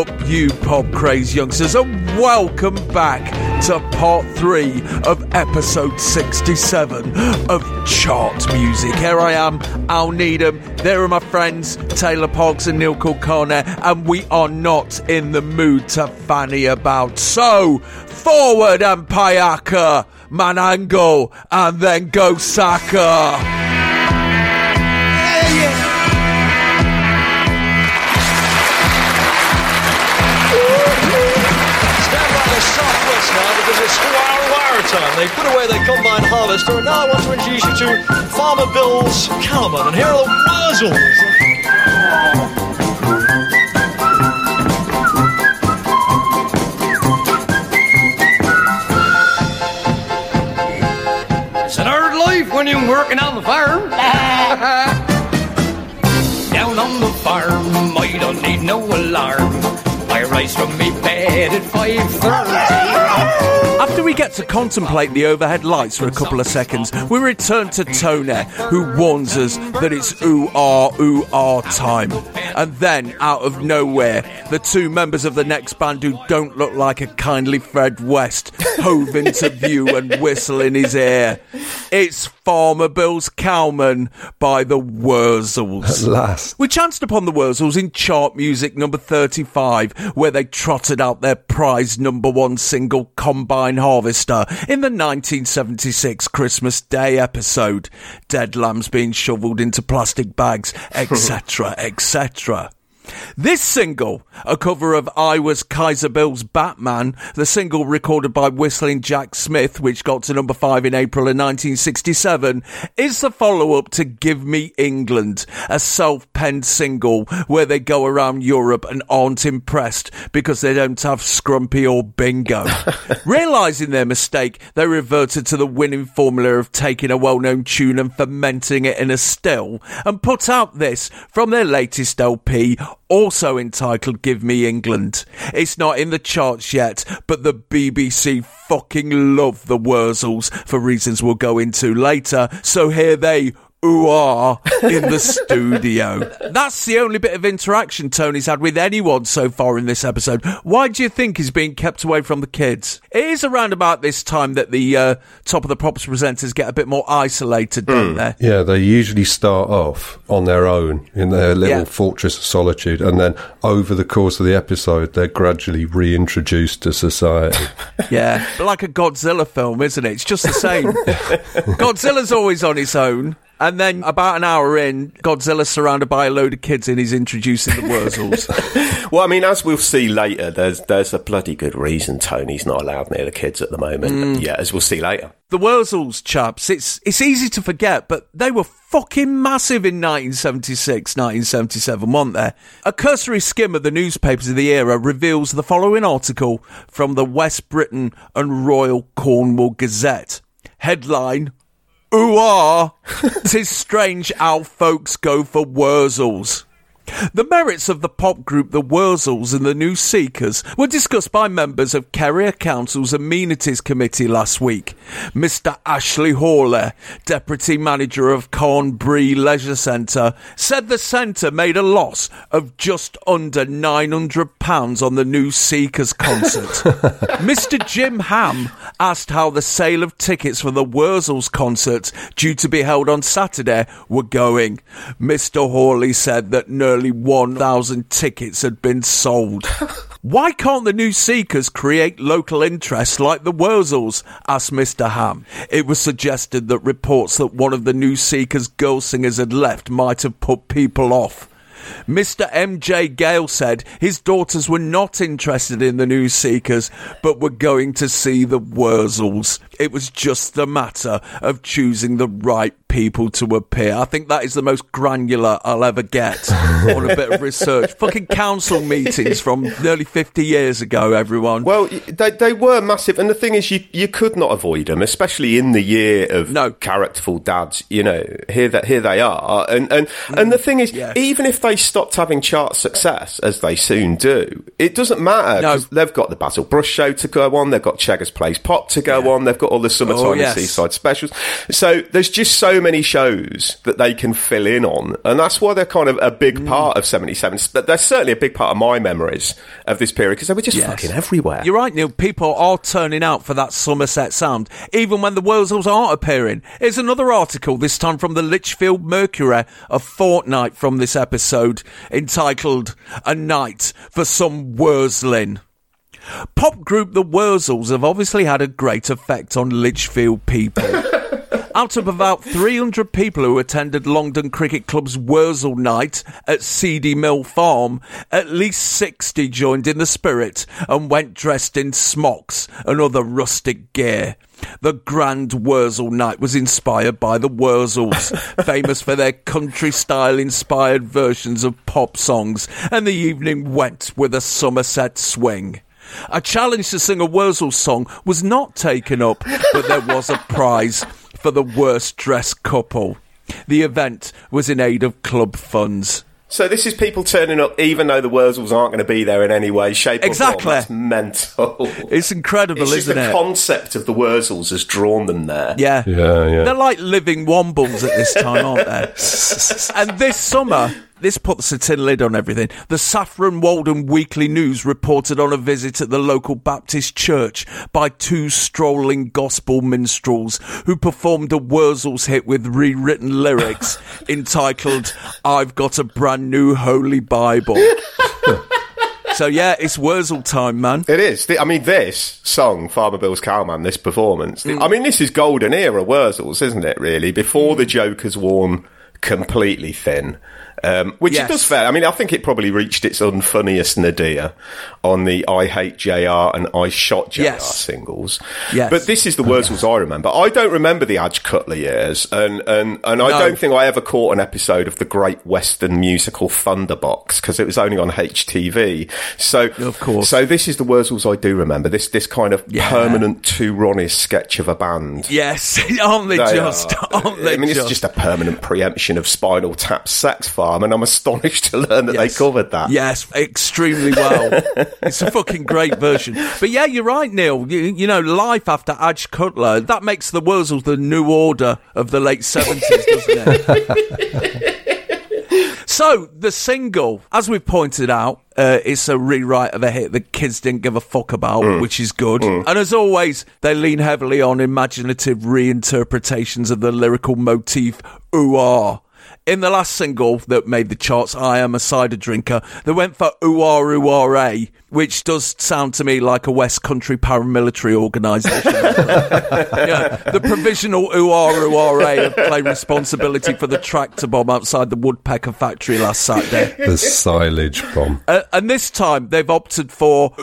up, you pop craze youngsters, and welcome back to part three of episode 67 of Chart Music. Here I am, Al Needham. There are my friends Taylor Parks and Neil Kulkarni, and we are not in the mood to fanny about. So, forward Payaka, Manango, and then go Saka. Wire wire time. They put away their combine harvester, and now I want to introduce you to Farmer Bill's Cowman. And here are the Wurzels. It's an hard life when you're working on the farm. Down on the farm, I don't need no alarm. I rise from me bed at 5.30. After we get to contemplate the overhead lights for a couple of seconds, we return to Tony, who warns us that it's ooh ah ooh ah time. And then, out of nowhere, the two members of the next band who don't look like a kindly Fred West hove into view and whistle in his ear. It's Farmer Bill's Cowman by the Wurzels. At last. We chanced upon the Wurzels in chart music number 35, where they trotted out their prize number one single, Combine Harvester, in the 1976 Christmas Day episode. Dead lambs being shoveled into plastic bags, etc., etc. This single, a cover of I Was Kaiser Bill's Batman, the single recorded by Whistling Jack Smith, which got to number five in April of 1967, is the follow up to Give Me England, a self penned single where they go around Europe and aren't impressed because they don't have Scrumpy or Bingo. Realising their mistake, they reverted to the winning formula of taking a well known tune and fermenting it in a still, and put out this from their latest LP, also entitled Give Me England. It's not in the charts yet, but the BBC fucking love the Wurzels for reasons we'll go into later, so here they ooh ah in the studio. That's the only bit of interaction Tony's had with anyone so far in this episode. Why do you think he's being kept away from the kids? It is around about this time that the uh, top of the pops presenters get a bit more isolated, don't they? Yeah, they usually start off on their own in their little Yeah. fortress of solitude, and then over the course of the episode, they're gradually reintroduced to society. Yeah, like a Godzilla film, isn't it? It's just the same. Godzilla's always on his own. And then about an hour in, Godzilla's surrounded by a load of kids and he's introducing the Wurzels. Well, I mean, as we'll see later, there's there's a bloody good reason Tony's not allowed near the kids at the moment. Mm. Yeah, as we'll see later. the Wurzels, chaps, it's it's easy to forget, but they were fucking massive in 1976, 1977, weren't they? A cursory skim of the newspapers of the era reveals the following article from the West Britain and Royal Cornwall Gazette. Headline Ooh ah! Tis strange how folks go for Wurzels. The merits of the pop group The Wurzels and the New Seekers were discussed by members of Kerrier Council's Amenities Committee last week. Mr. Ashley Hawley, Deputy Manager of Carn Brea Leisure Centre, said the centre made a loss of just under £900 on the New Seekers concert. Mr. Jim Ham asked how the sale of tickets for the Wurzels concert, due to be held on Saturday, were going. Mr. Hawley said that nearly 1,000 tickets had been sold. Why can't the new Seekers create local interest like the Wurzels? asked Mr. Ham. It was suggested that reports that one of the new Seekers girl singers had left might have put people off. Mr. MJ Gale said his daughters were not interested in the new Seekers, but were going to see the Wurzels. It was just a matter of choosing the right people to appear. I think that is the most granular I'll ever get on a bit of research. Fucking council meetings from nearly 50 years ago, everyone. Well, they, they were massive, and the thing is, you you could not avoid them, especially in the year of No. characterful dads. You know, here that here they are, and and mm, and the thing is, yes. even if they stopped having chart success, as they soon do, it doesn't matter. No. They've got the Basil Brush show to go on. They've got Cheggers Plays Pop to go on. They've got all the summertime Oh, yes. seaside specials. So there's just so many shows that they can fill in on, and that's why they're kind of a Mm. big part of '77. But they're certainly a big part of my memories of this period because they were just Yes. fucking everywhere. You're right, Neil. People are turning out for that Somerset sound, even when the Wurzels aren't appearing. Here's another article, this time from the Lichfield Mercury, a fortnight from this episode, entitled A Night for Some Wurzlin. Pop group The Wurzels have obviously had a great effect on Lichfield people. Out of about 300 people who attended Longdon Cricket Club's Wurzel night at Seedy Mill Farm, at least 60 joined in the spirit and went dressed in smocks and other rustic gear. The Grand Wurzel night was inspired by the Wurzels, famous for their country style inspired versions of pop songs, and the evening went with a Somerset swing. A challenge to sing a Wurzel song was not taken up, but there was a prize for the worst dressed couple. The event was in aid of club funds. So this is people turning up, even though the Wurzels aren't going to be there in any way, shape, Exactly. or form. That's mental. It's incredible, It's just isn't the it? concept of the Wurzels has drawn them there. yeah. Yeah, yeah. They're like living wombles at this time, aren't they? and this summer, this puts a tin lid on everything. The Saffron Walden Weekly News reported on a visit at the local Baptist church by two strolling gospel minstrels who performed a Wurzels hit with rewritten lyrics entitled "I've Got a Brand New Holy Bible." so yeah, it's Wurzel time, man. It is. I mean, this song, Farmer Bill's Cowman, this performance. Mm. I mean, this is golden era Wurzels, isn't it? Really, before the Joker's worn completely thin. Um, which Yes. it does fair. I mean, I think it probably reached its unfunniest nadir on the "I Hate JR" and "I Shot JR" Yes. singles. Yes. But this is the Wurzels I remember. I don't remember the Adge Cutler years, and and and I No. don't think I ever caught an episode of the Great Western musical Thunderbox because it was only on HTV. So Of course. so this is the Wurzels I do remember. This this kind of Yeah. permanent two Ronnies sketch of a band. Yes, aren't they, They just? are. Aren't they I mean, just? it's just a permanent preemption of Spinal Tap Sex Farm, and I'm astonished to learn that they covered that. Yes, extremely well. it's a fucking great version. But yeah, you're right, Neil. You, you know, life after Adge Cutler, that makes the Wurzels the new order of the late 70s, doesn't it? so, the single, as we've pointed out, uh, it's a rewrite of a hit that kids didn't give a fuck about, which is good. And as always, they lean heavily on imaginative reinterpretations of the lyrical motif, ooh ah. In the last single that made the charts, I Am a Cider Drinker, they went for Ah which does sound to me like a West Country paramilitary organisation. yeah, the provisional Ah have claimed responsibility for the tractor bomb outside the Woodpecker factory last Saturday. the silage bomb. Uh, and this time they've opted for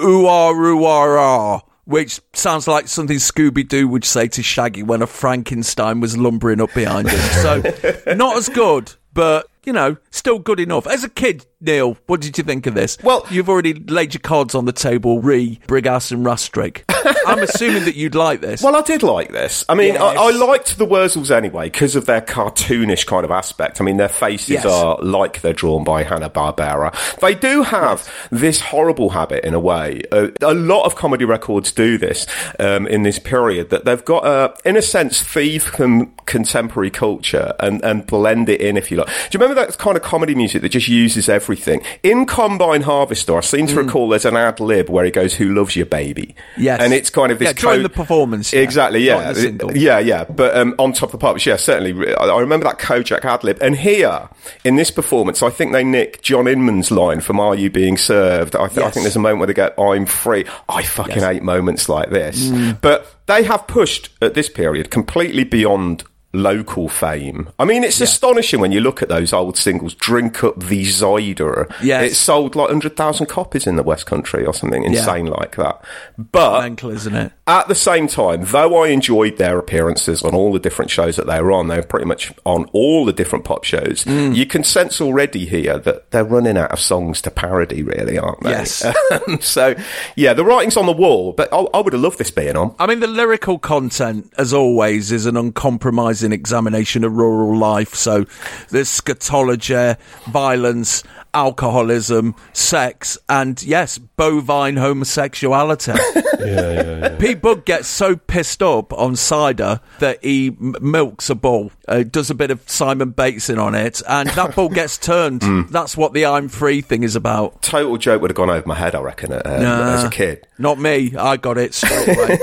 ah, which sounds like something Scooby Doo would say to Shaggy when a Frankenstein was lumbering up behind him. So not as good, but you know, still good enough. As a kid, Neil, what did you think of this? Well- you've already laid your cards on the table, re Brigas and Rustrick. I'm assuming that you'd like this. Well, I did like this. I mean, I, Yes. I liked the Wurzels anyway because of their cartoonish kind of aspect. I mean, their faces Yes. are like they're drawn by Hanna Barbera. They do have this horrible habit in a way. Uh, a lot of comedy records do this um, in this period that they've got, uh, in a sense, thief com- contemporary culture and, and blend it in, if you like. Do you remember that kind of comedy music that just uses everything? In Combine Harvester, I seem to recall there's an ad lib where he goes, "Who loves your baby?" Mm. Yes. and it's kind of this Yeah, during the performance, yeah. Exactly, yeah, in the single. yeah, yeah. But um, on top of the pops, yeah, certainly. I remember that Kojak ad lib. And here, in this performance, I think they nick John Inman's line from Are You Being Served? I, th- I think there's a moment where they go, I'm free. I fucking Yes. hate moments like this. Mm. But they have pushed, at this period, completely beyond local fame. I mean, it's astonishing when you look at those old singles, Drink Up the Cider. Yes. It sold like 100,000 copies in the West Country or something insane like that. But Mental, isn't it? at the same time, though I enjoyed their appearances on all the different shows that they were on, they were pretty much on all the different pop shows. Mm. You can sense already here that they're running out of songs to parody, really, aren't they? Yes. Um, so, yeah, the writing's on the wall, but I, I would have loved this being on. I mean, the lyrical content, as always, is an uncompromising examination of rural life. So there's scatology, violence, alcoholism, sex, and yes, bovine homosexuality. Yeah, yeah, yeah. Pete Budd gets so pissed up on cider that he m- milks a bull, uh, does a bit of Simon Bateson on it, and that bull gets turned. That's what the I'm free thing is about. Total joke would have gone over my head, I reckon, uh, Nah. as a kid. Not me. I got it straight away.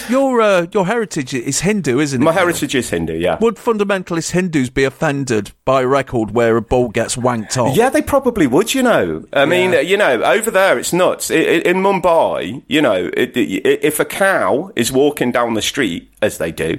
your uh, your heritage is Hindu, isn't it? My heritage is Hindu, yeah. Would fundamentalist Hindus be offended by a record where a bull gets wanked off? Yeah, they probably would, you know. I mean, you know, over there it's nuts. I i in Mumbai, you know, it, it, if a cow is walking down the street, as they do,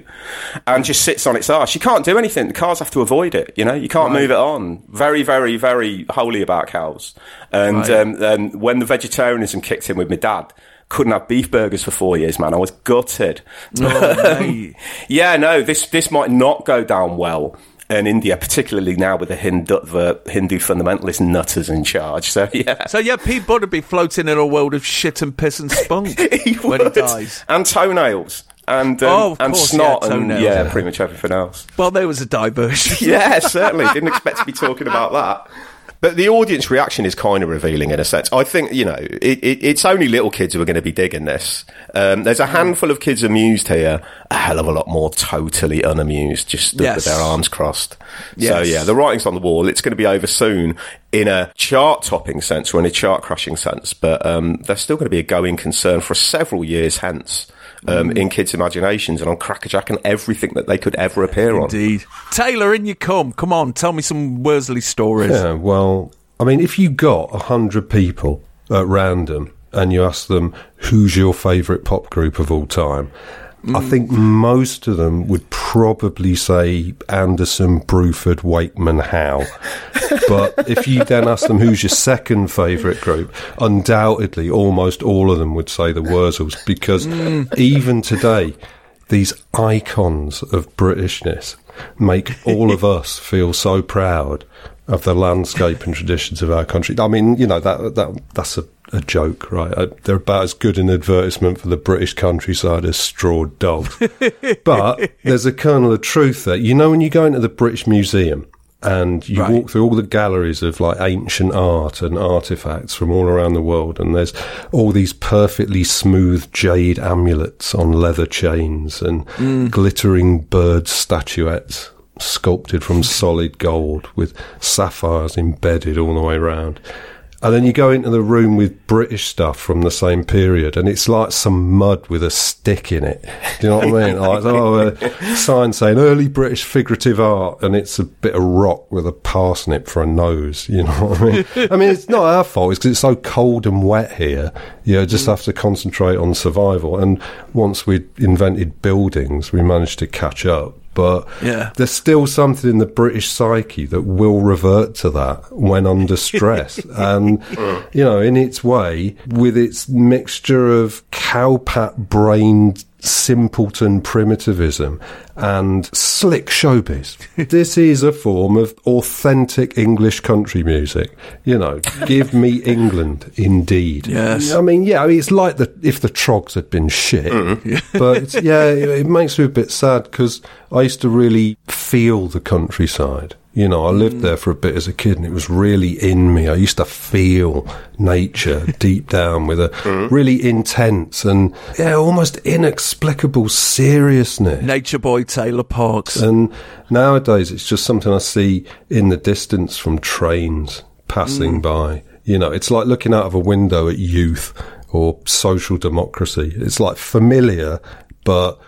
and just sits on its arse, you can't do anything. The cars have to avoid it, you know. You can't move it on. Very, very, very holy about cows. And, Right. um, when the vegetarianism kicked in with my dad, couldn't have beef burgers for four years, man. I was gutted. Oh. Yeah, no, this this might not go down well in India, particularly now with the Hindu, the Hindu fundamentalist nutters in charge. So yeah, So yeah, Pete Budd would be floating in a world of shit and piss and spunk he when he dies. and toenails and um, Oh, and course, snot yeah, and yeah. pretty much everything else. Well, there was a diversion. Yeah, certainly didn't expect to be talking about that. But the audience reaction is kind of revealing in a sense. I think, you know, it, it, it's only little kids who are going to be digging this. Um, there's a handful of kids amused here, a hell of a lot more totally unamused, just stood Yes. with their arms crossed. So, yeah, the writing's on the wall. It's going to be over soon in a chart topping sense or in a chart crushing sense. But um, they're still going to be a going concern for several years hence. Um, in kids' imaginations and on Crackerjack and everything that they could ever appear on. Indeed. Taylor, in you come. Come on, tell me some Worsley stories. Yeah, well, I mean, if you got a hundred people at random and you ask them who's your favourite pop group of all time, I mm. think most of them would probably say Anderson, Bruford, Wakeman, Howe. but if you then ask them who's your second favourite group, undoubtedly almost all of them would say the Wurzels because mm. even today, these icons of Britishness make all of us feel so proud of the landscape and traditions of our country. I mean, you know that that that's a, a joke, right? Uh, They're about as good an advertisement for the British countryside as straw dogs. but there's a kernel of truth there. You know, when you go into the British Museum and you Right. walk through all the galleries of like ancient art and artifacts from all around the world, and there's all these perfectly smooth jade amulets on leather chains and glittering bird statuettes sculpted from solid gold with sapphires embedded all the way around. And then you go into the room with British stuff from the same period, and it's like some mud with a stick in it. Do you know what I mean? Like, oh, uh, a sign saying early British figurative art, and it's a bit of rock with a parsnip for a nose. You know what I mean? I mean, it's not our fault. It's because it's so cold and wet here. You know, just mm. have to concentrate on survival. And once we invented buildings, we managed to catch up. But Yeah. there's still something in the British psyche that will revert to that when under stress. and, you know, in its way, with its mixture of cowpat brained simpleton primitivism and slick showbiz. this is a form of authentic English country music. You know, give me England, indeed. Yes. I mean, yeah, I mean, it's like the if the Troggs had been shit. Mm-hmm. but yeah, it, it makes me a bit sad because I used to really feel the countryside. You know, I lived mm. there for a bit as a kid and it was really in me. I used to feel nature deep down with a mm. really intense and, yeah, almost inexplicable seriousness. Nature Boy Taylor Parks. And nowadays, it's just something I see in the distance from trains passing mm. by. You know, it's like looking out of a window at youth or social democracy. It's like familiar, but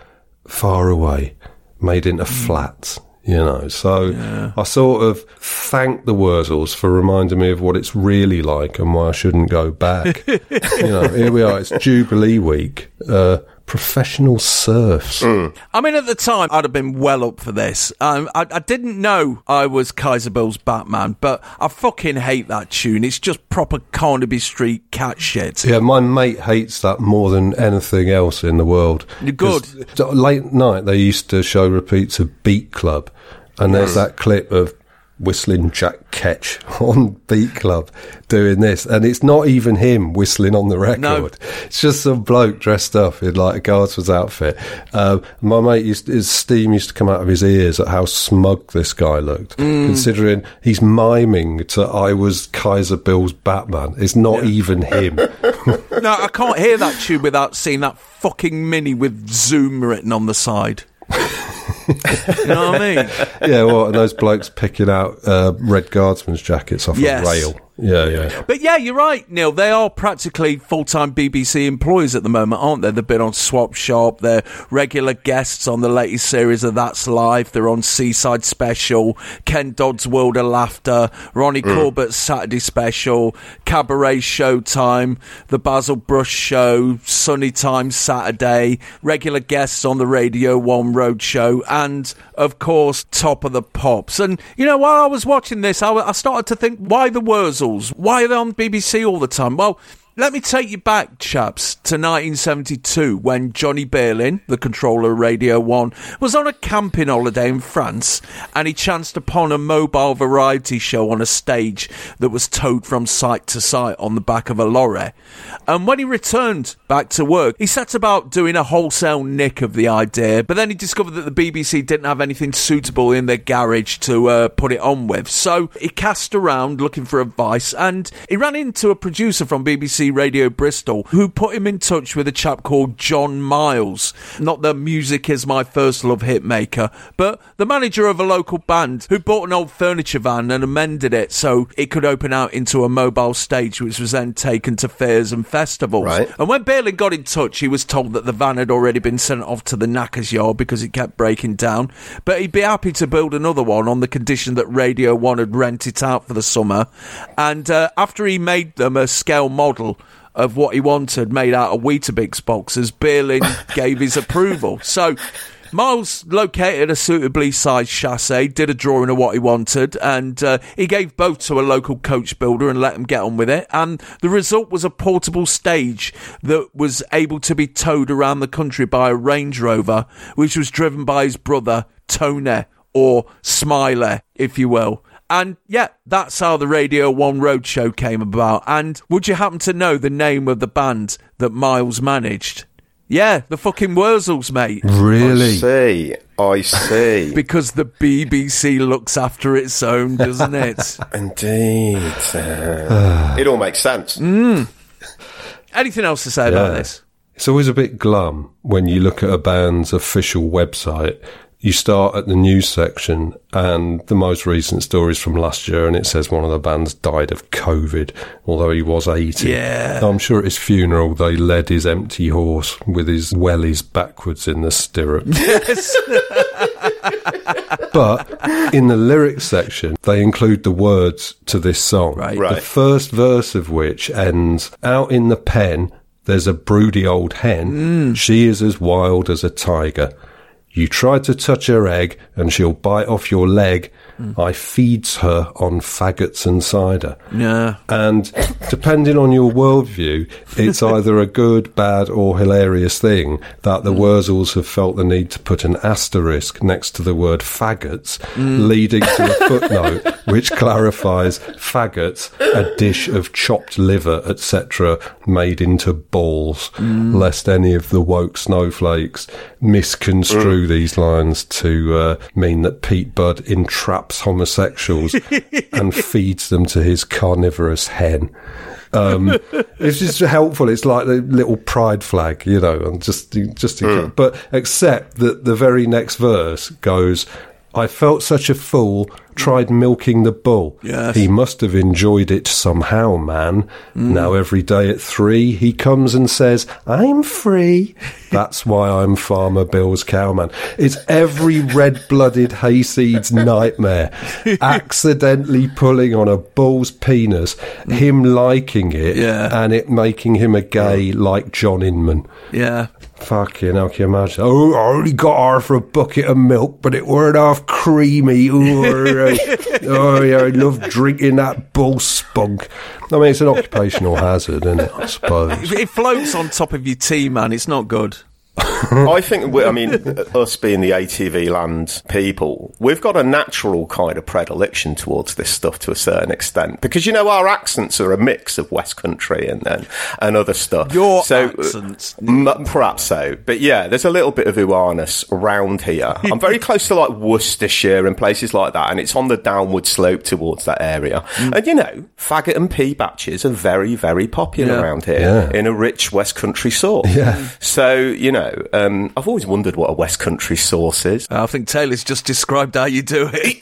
far away, made into flats. You know, so I sort of thank the Wurzels for reminding me of what it's really like and why I shouldn't go back. you know, here we are. It's Jubilee week. Uh, professional serfs. I mean, at the time, I'd have been well up for this. Um, I, I didn't know I was Kaiser Bill's Batman, but I fucking hate that tune. It's just proper Carnaby Street cat shit. Yeah, my mate hates that more than anything else in the world. Good. 'Cause Late night, they used to show repeats of Beat Club, and there's that clip of whistling Jack Ketch on Beat Club doing this, and it's not even him whistling on the record. No. It's just some bloke dressed up in like a guardsman's outfit. Um, my mate used his steam used to come out of his ears at how smug this guy looked, Mm. considering he's miming to "I was Kaiser Bill's Batman." It's not even him. No, I can't hear that tune without seeing that fucking mini with Zoom written on the side. You know what I mean? yeah, well, and those blokes picking out uh, red guardsman's jackets off Yes. a rail. Yeah, yeah. But yeah, you're right, Neil. They are practically full time BBC employees at the moment, aren't they? They've been on Swap Shop. They're regular guests on the latest series of That's Life. They're on Seaside Special, Ken Dodd's World of Laughter, Ronnie mm. Corbett's Saturday Special, Cabaret Showtime, The Basil Brush Show, Sunny Time Saturday, regular guests on the Radio 1 Road Show, and of course, Top of the Pops. And you know, while I was watching this, I, I started to think, why the Why are they on BBC all the time? Well, let me take you back, chaps, to 1972 when Johnny Beerling, the controller of Radio 1, was on a camping holiday in France and he chanced upon a mobile variety show on a stage that was towed from site to site on the back of a lorry. And when he returned back to work, he set about doing a wholesale nick of the idea, but then he discovered that the BBC didn't have anything suitable in their garage to uh, put it on with. So he cast around looking for advice and he ran into a producer from BBC Radio Bristol who put him in touch with a chap called John Miles. Not that music is my first love hit maker, but the manager of a local band who bought an old furniture van and amended it so it could open out into a mobile stage which was then taken to fairs and festivals. Right. And when Beerling got in touch, he was told that the van had already been sent off to the knackers yard because it kept breaking down. But he'd be happy to build another one on the condition that Radio 1 had rent it out for the summer. And uh, after he made them a scale model of what he wanted made out of Weetabix boxes, Beerling gave his approval. So. Miles located a suitably sized chassis, did a drawing of what he wanted, and uh, he gave both to a local coach builder and let him get on with it. And the result was a portable stage that was able to be towed around the country by a Range Rover, which was driven by his brother, Tony, or Smiler, if you will. And yeah, that's how the Radio 1 Roadshow came about. And would you happen to know the name of the band that Miles managed? Yeah, the fucking Wurzels, mate. Really? I see. I see. Because the BBC looks after its own, doesn't it? Indeed. Uh, it all makes sense. Anything else to say about this? It's always a bit glum when you look at a band's official website. You start at the news section, and the most recent stories from last year, and it says one of the bands died of COVID, although he was 80. Yeah. I'm sure at his funeral they led his empty horse with his wellies backwards in the stirrup. yes. but in the lyrics section, they include the words to this song. Right. The first verse of which ends Out in the pen, there's a broody old hen. Mm. She is as wild as a tiger. You try to touch her egg, and she'll bite off your leg. I feeds her on faggots and cider. Yeah. And depending on your worldview, it's either a good, bad, or hilarious thing that the mm. Wurzels have felt the need to put an asterisk next to the word faggots, mm. leading to a footnote which clarifies faggots, a dish of chopped liver, etc., made into balls, mm. lest any of the woke snowflakes misconstrue these lines to uh, mean that Pete Budd entraps homosexuals and feeds them to his carnivorous hen. Um, it's just helpful. It's like the little pride flag, you know, and just just. But except that the very next verse goes, "I felt such a fool." Tried milking the bull. Yes. He must have enjoyed it somehow, man. Mm. Now every day at three, he comes and says, "I'm free." That's why I'm Farmer Bill's cowman. It's every red-blooded hayseed's nightmare. Accidentally pulling on a bull's penis, mm. him liking it, Yeah. and it making him a gay like John Inman. Yeah. Fucking hell, can you imagine? Oh, I only got her for a bucket of milk, but it weren't half creamy. Ooh, oh, yeah, I love drinking that bull spunk. I mean, it's an occupational hazard, isn't it, I suppose? It floats on top of your tea, man. It's not good. I think, I mean, us being the ATV land people, we've got a natural kind of predilection towards this stuff to a certain extent because you know our accents are a mix of West Country and and, and other stuff. Your so, accents. m- perhaps so, but yeah, there's a little bit of uanus around here. I'm very close to like Worcestershire and places like that, and it's on the downward slope towards that area. Mm. And you know, faggot and pea batches are very, very popular Yeah. around here Yeah. in a rich West Country sauce. Yeah. So, you know, um, I've always wondered what a West Country sauce is. I think Taylor's just described how you do it.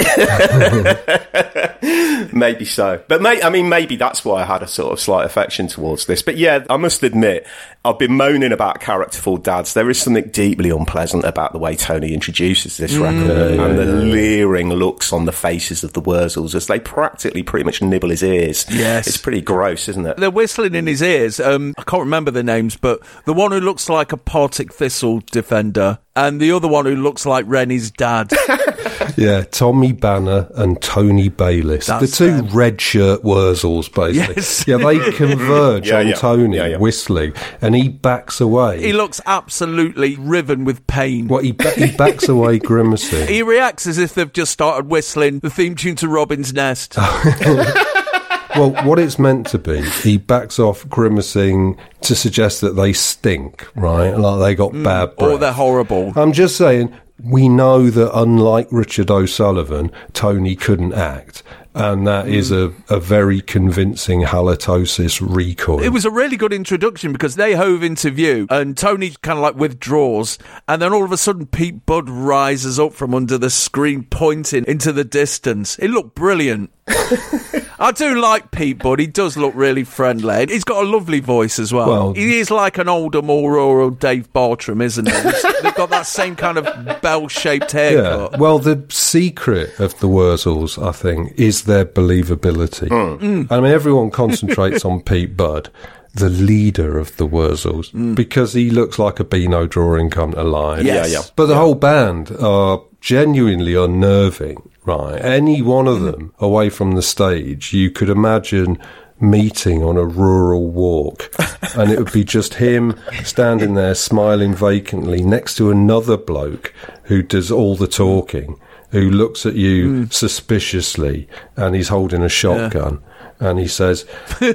Maybe so. But may, I mean, maybe that's why I had a sort of slight affection towards this. But yeah, I must admit, I've been moaning about characterful dads. There is something deeply unpleasant about the way Tony introduces this record and the leering looks on the faces of the Wurzels as they practically pretty much nibble his ears. Yes. It's pretty gross, isn't it? They're whistling in his ears. Um, I can't remember the names, but the one who looks like a Partick Thistle defender and the other one who looks like Rennie's dad. Yeah, Tommy Banner and Tony Baylis. That's the two them. red shirt Wurzels, basically. Yes. Yeah, they converge Yeah, on yeah. Tony Yeah, yeah. whistling, and he backs away. he looks absolutely riven with pain. what, he, ba- he backs away grimacing. He reacts as if they've just started whistling the theme tune to Robin's Nest. Well, what it's meant to be, he backs off grimacing to suggest that they stink, right? Like they got mm. bad breath. or they're horrible. I'm just saying, we know that unlike Richard O'Sullivan, Tony couldn't act. And that is mm. a, a very convincing halitosis recoil. It was a really good introduction because they hove into view and Tony kind of like withdraws and then all of a sudden Pete Budd rises up from under the screen pointing into the distance. It looked brilliant. I do like Pete Budd. He does look really friendly. He's got a lovely voice as well. Well- he is like an older, more rural Dave Bartram, isn't he? They've got that same kind of bell-shaped haircut. Yeah. Well, the secret of the Wurzels, I think, is their believability. Hmm. I mean, everyone concentrates on Pete Budd, the leader of the Wurzels, mm. because he looks like a Beano drawing come to life. Yes. Yeah, yeah. But the whole band are genuinely unnerving, right? Any one of mm-hmm. them away from the stage, you could imagine meeting on a rural walk and it would be just him standing there smiling vacantly next to another bloke who does all the talking who looks at you mm. suspiciously and he's holding a shotgun and he says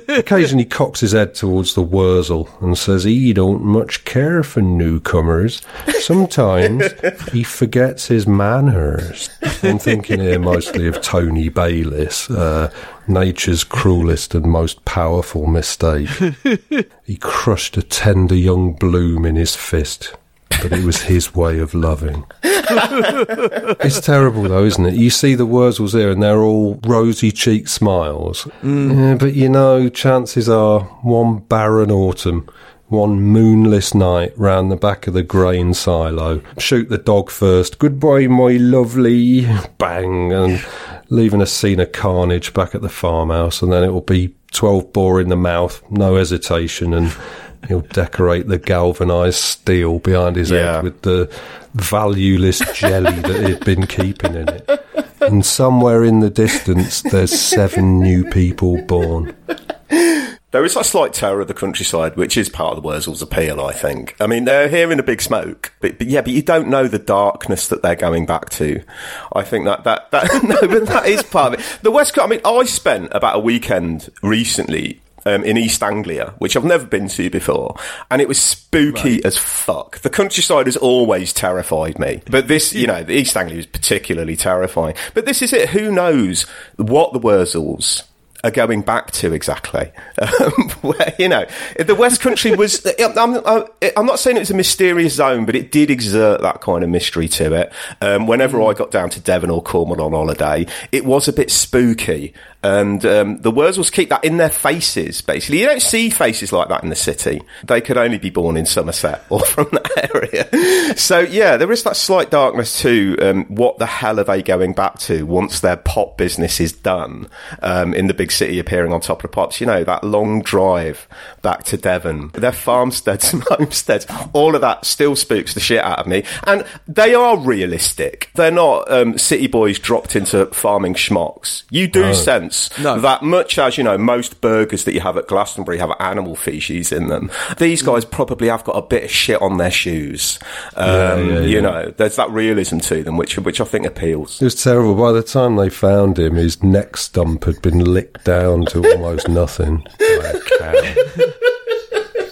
occasionally cocks his head towards the Wurzel and says he don't much care for newcomers. Sometimes he forgets his manners. I'm thinking here mostly of Tony Baylis, uh, nature's cruelest and most powerful mistake. He crushed a tender young bloom in his fist. But it was his way of loving. It's terrible, though, isn't it? You see the Wurzels there and they're all rosy cheeked smiles. Mm. Yeah, but you know, chances are one barren autumn, one moonless night round the back of the grain silo. Shoot the dog first. Goodbye, my lovely. Bang, and leaving a scene of carnage back at the farmhouse, and then it will be 12 bore in the mouth, no hesitation, and. He'll decorate the galvanised steel behind his Yeah. head with the valueless jelly that he'd been keeping in it. and somewhere in the distance, there's seven new people born. There is a slight terror of the countryside, which is part of the Wurzels' appeal, I think. I mean, they're hearing a big smoke, but, but yeah, but you don't know the darkness that they're going back to. I think that, that, that, no, but that is part of it. The West Coast, I mean, I spent about a weekend recently um, in East Anglia, which I've never been to before, and it was spooky as fuck. The countryside has always terrified me, but this, you know, the East Anglia is particularly terrifying. But this is it. Who knows what the Wurzels are going back to exactly. Um, where, you know, the West Country was. I'm, I'm, not saying it was a mysterious zone, but it did exert that kind of mystery to it. Um, whenever I got down to Devon or Cornwall on holiday, it was a bit spooky. And um, the Wurzels keep that in their faces, basically. You don't see faces like that in the city. They could only be born in Somerset or from that area. so, yeah, there is that slight darkness too. Um, what the hell are they going back to once their pop business is done um, in the big city appearing on top of the pops? You know, that long drive back to Devon, their farmsteads and homesteads, all of that still spooks the shit out of me. And they are realistic. They're not um, city boys dropped into farming schmucks. You do sense No. that much as, you know, most burgers that you have at Glastonbury have animal feces in them, these guys probably have got a bit of shit on their shoes. Um, yeah, You yeah. know, there's that realism to them, which, which I think appeals. It was terrible. By the time they found him, his neck stump had been licked down to almost nothing.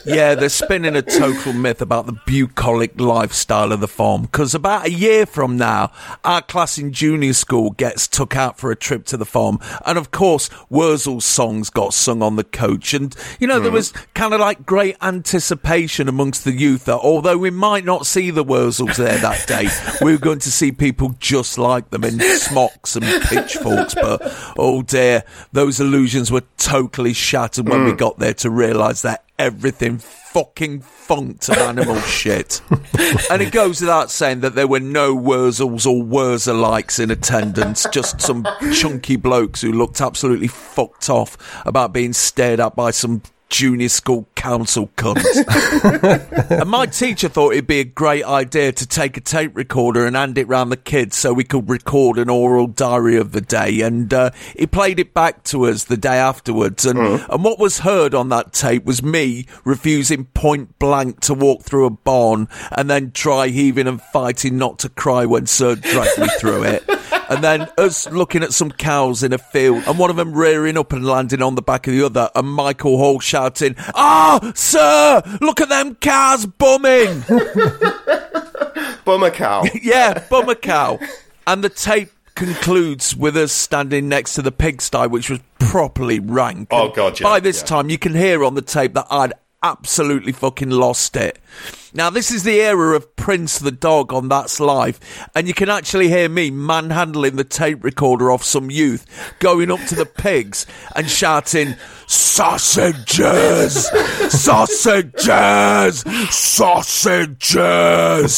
Yeah, they're spinning a total myth about the bucolic lifestyle of the farm. Because about a year from now, our class in junior school gets took out for a trip to the farm, and of course, Wurzel's songs got sung on the coach. And you know, there mm. was kind of like great anticipation amongst the youth that although we might not see the Wurzels there that day, we were going to see people just like them in smocks and pitchforks. But oh dear, those illusions were totally shattered when we mm. got there to realise that everything fucking funked of animal shit. and it goes without saying that there were no Wurzels or Wurzer-likes in attendance, just some chunky blokes who looked absolutely fucked off about being stared at by some junior school council cunt. and my teacher thought it'd be a great idea to take a tape recorder and hand it round the kids so we could record an oral diary of the day. And uh, he played it back to us the day afterwards. And, and what was heard on that tape was me refusing point blank to walk through a barn and then dry heaving and fighting not to cry when Sir dragged me through it. And then us looking at some cows in a field and one of them rearing up and landing on the back of the other and Michael Hall shouting, Ah, sir, look at them cows bumming. Bummer cow. yeah, bum a cow. And the tape concludes with us standing next to the pigsty, which was properly rank. Oh, God, yeah, By this yeah. time, you can hear on the tape that I'd absolutely fucking lost it. Now, this is the era of Prince the dog on That's Life, and you can actually hear me manhandling the tape recorder off some youth, going up to the pigs and shouting, Sausages! Sausages! Sausages!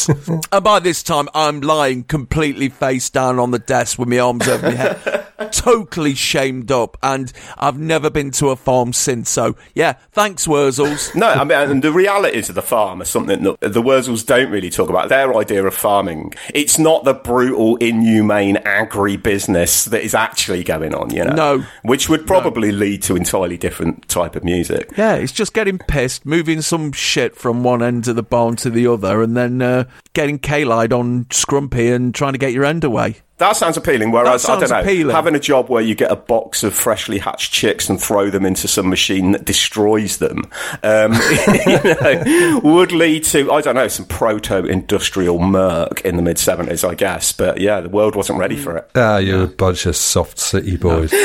and by this time, I'm lying completely face down on the desk with my arms over my head, totally shamed up, and I've never been to a farm since. So, yeah, thanks, Wurzels. No, I mean, and the realities of the farm are something that the Wurzels don't really talk about. Their idea of farming, it's not the brutal, inhumane, agri-business that is actually going on, you know? No. Which would probably lead to entirely different type of music. Yeah, it's just getting pissed, moving some shit from one end of the barn to the other, and then uh, getting K-Lide on Scrumpy and trying to get your end away. That sounds appealing. Whereas That I don't know, appealing. having a job where you get a box of freshly hatched chicks and throw them into some machine that destroys them, um, you know, would lead to I don't know some proto-industrial murk in the mid seventies, I guess. But yeah, the world wasn't ready for it. Ah, you're a bunch of soft city boys.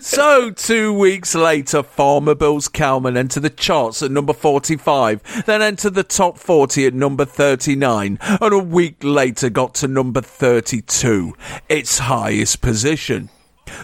So, two weeks later, Farmer Bill's Cowman entered the charts at number 45, then entered the top 40 at number 39, and a week later got to number 32, its highest position.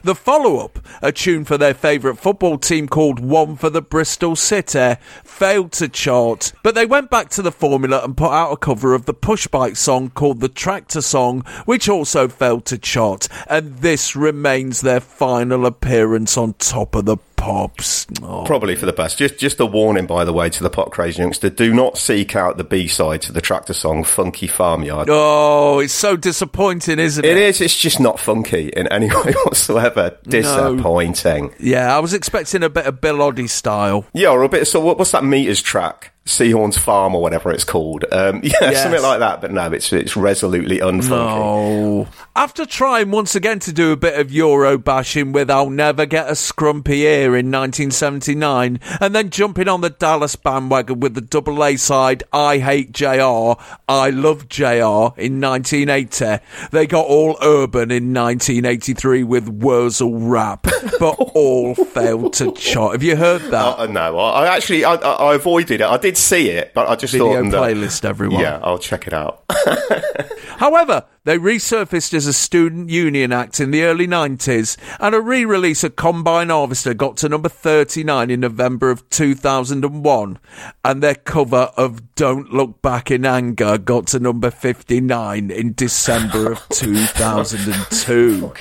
The follow up, a tune for their favourite football team called One for the Bristol City, failed to chart, but they went back to the formula and put out a cover of the push bike song called the Tractor Song, which also failed to chart, and this remains their final appearance on top of the pops. Oh. Probably for the best. Just, just a warning, by the way, to the pop crazy youngster: do not seek out the B side to the Tractor song "Funky Farmyard." Oh, it's so disappointing, isn't it? It is. It's just not funky in any way whatsoever. Disappointing. Yeah, I was expecting a bit of Bill Oddie style. Yeah, or a bit. So, what, what's that meters track? Sehorn's Farm or whatever it's called. Um, yeah, Yes. something like that. But no, it's it's resolutely unfunky. No. After trying once again to do a bit of Euro bashing with I'll Never Get a Scrumpy Ear in 1979, and then jumping on the Dallas bandwagon with the double A side I Hate JR, I Love JR in 1980, they got all urban in 1983 with Wurzel Rap, but all failed to chart. Have you heard that? Uh, no, I, I actually I, I avoided it. I did see it, but I just Video thought that- playlist, everyone. Yeah, I'll check it out. However, they resurfaced as a student union act in the early 90s, and a re release of Combine Harvester got to number 39 in November of 2001, and their cover of Don't Look Back in Anger got to number 59 in December of 2002.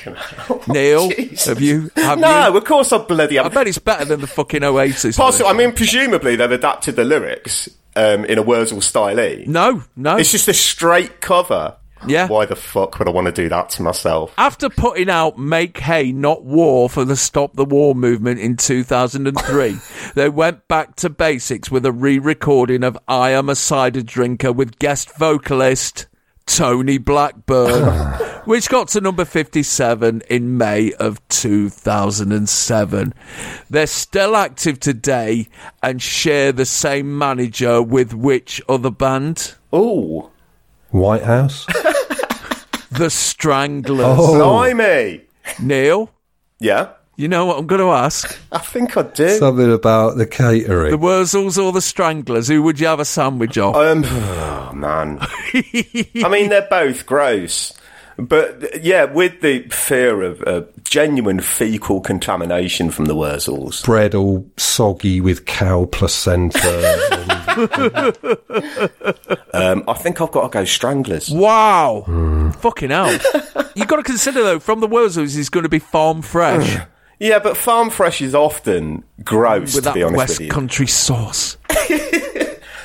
Neil, have you? Have no, you? of course I bloody. I bet it's better than the fucking Oasis. Possibly. I mean, presumably they've adapted the lyrics um, in a Wurzel style. no, no. It's just a straight cover. Yeah. Why the fuck would I want to do that to myself? After putting out Make Hay Not War for the Stop the War movement in 2003, they went back to basics with a re recording of I Am a Cider Drinker with guest vocalist Tony Blackburn, which got to number 57 in May of 2007. They're still active today and share the same manager with which other band? Ooh, White House. The Stranglers. Oh. blimey! Neil, Yeah, you know what I'm going to ask? I think I did. Something about the catering. The Wurzels or the Stranglers? Who would you have a sandwich of? Um, oh man. I mean, they're both gross. But yeah, with the fear of uh, genuine fecal contamination from the Wurzels. Bread all soggy with cow placenta. Um, I think I've got to go Stranglers. wow. Fucking hell. You've got to consider, though, from the Wurzels, he's going to be farm fresh Yeah, but farm fresh is often gross, with to that be honest West with you. West Country sauce.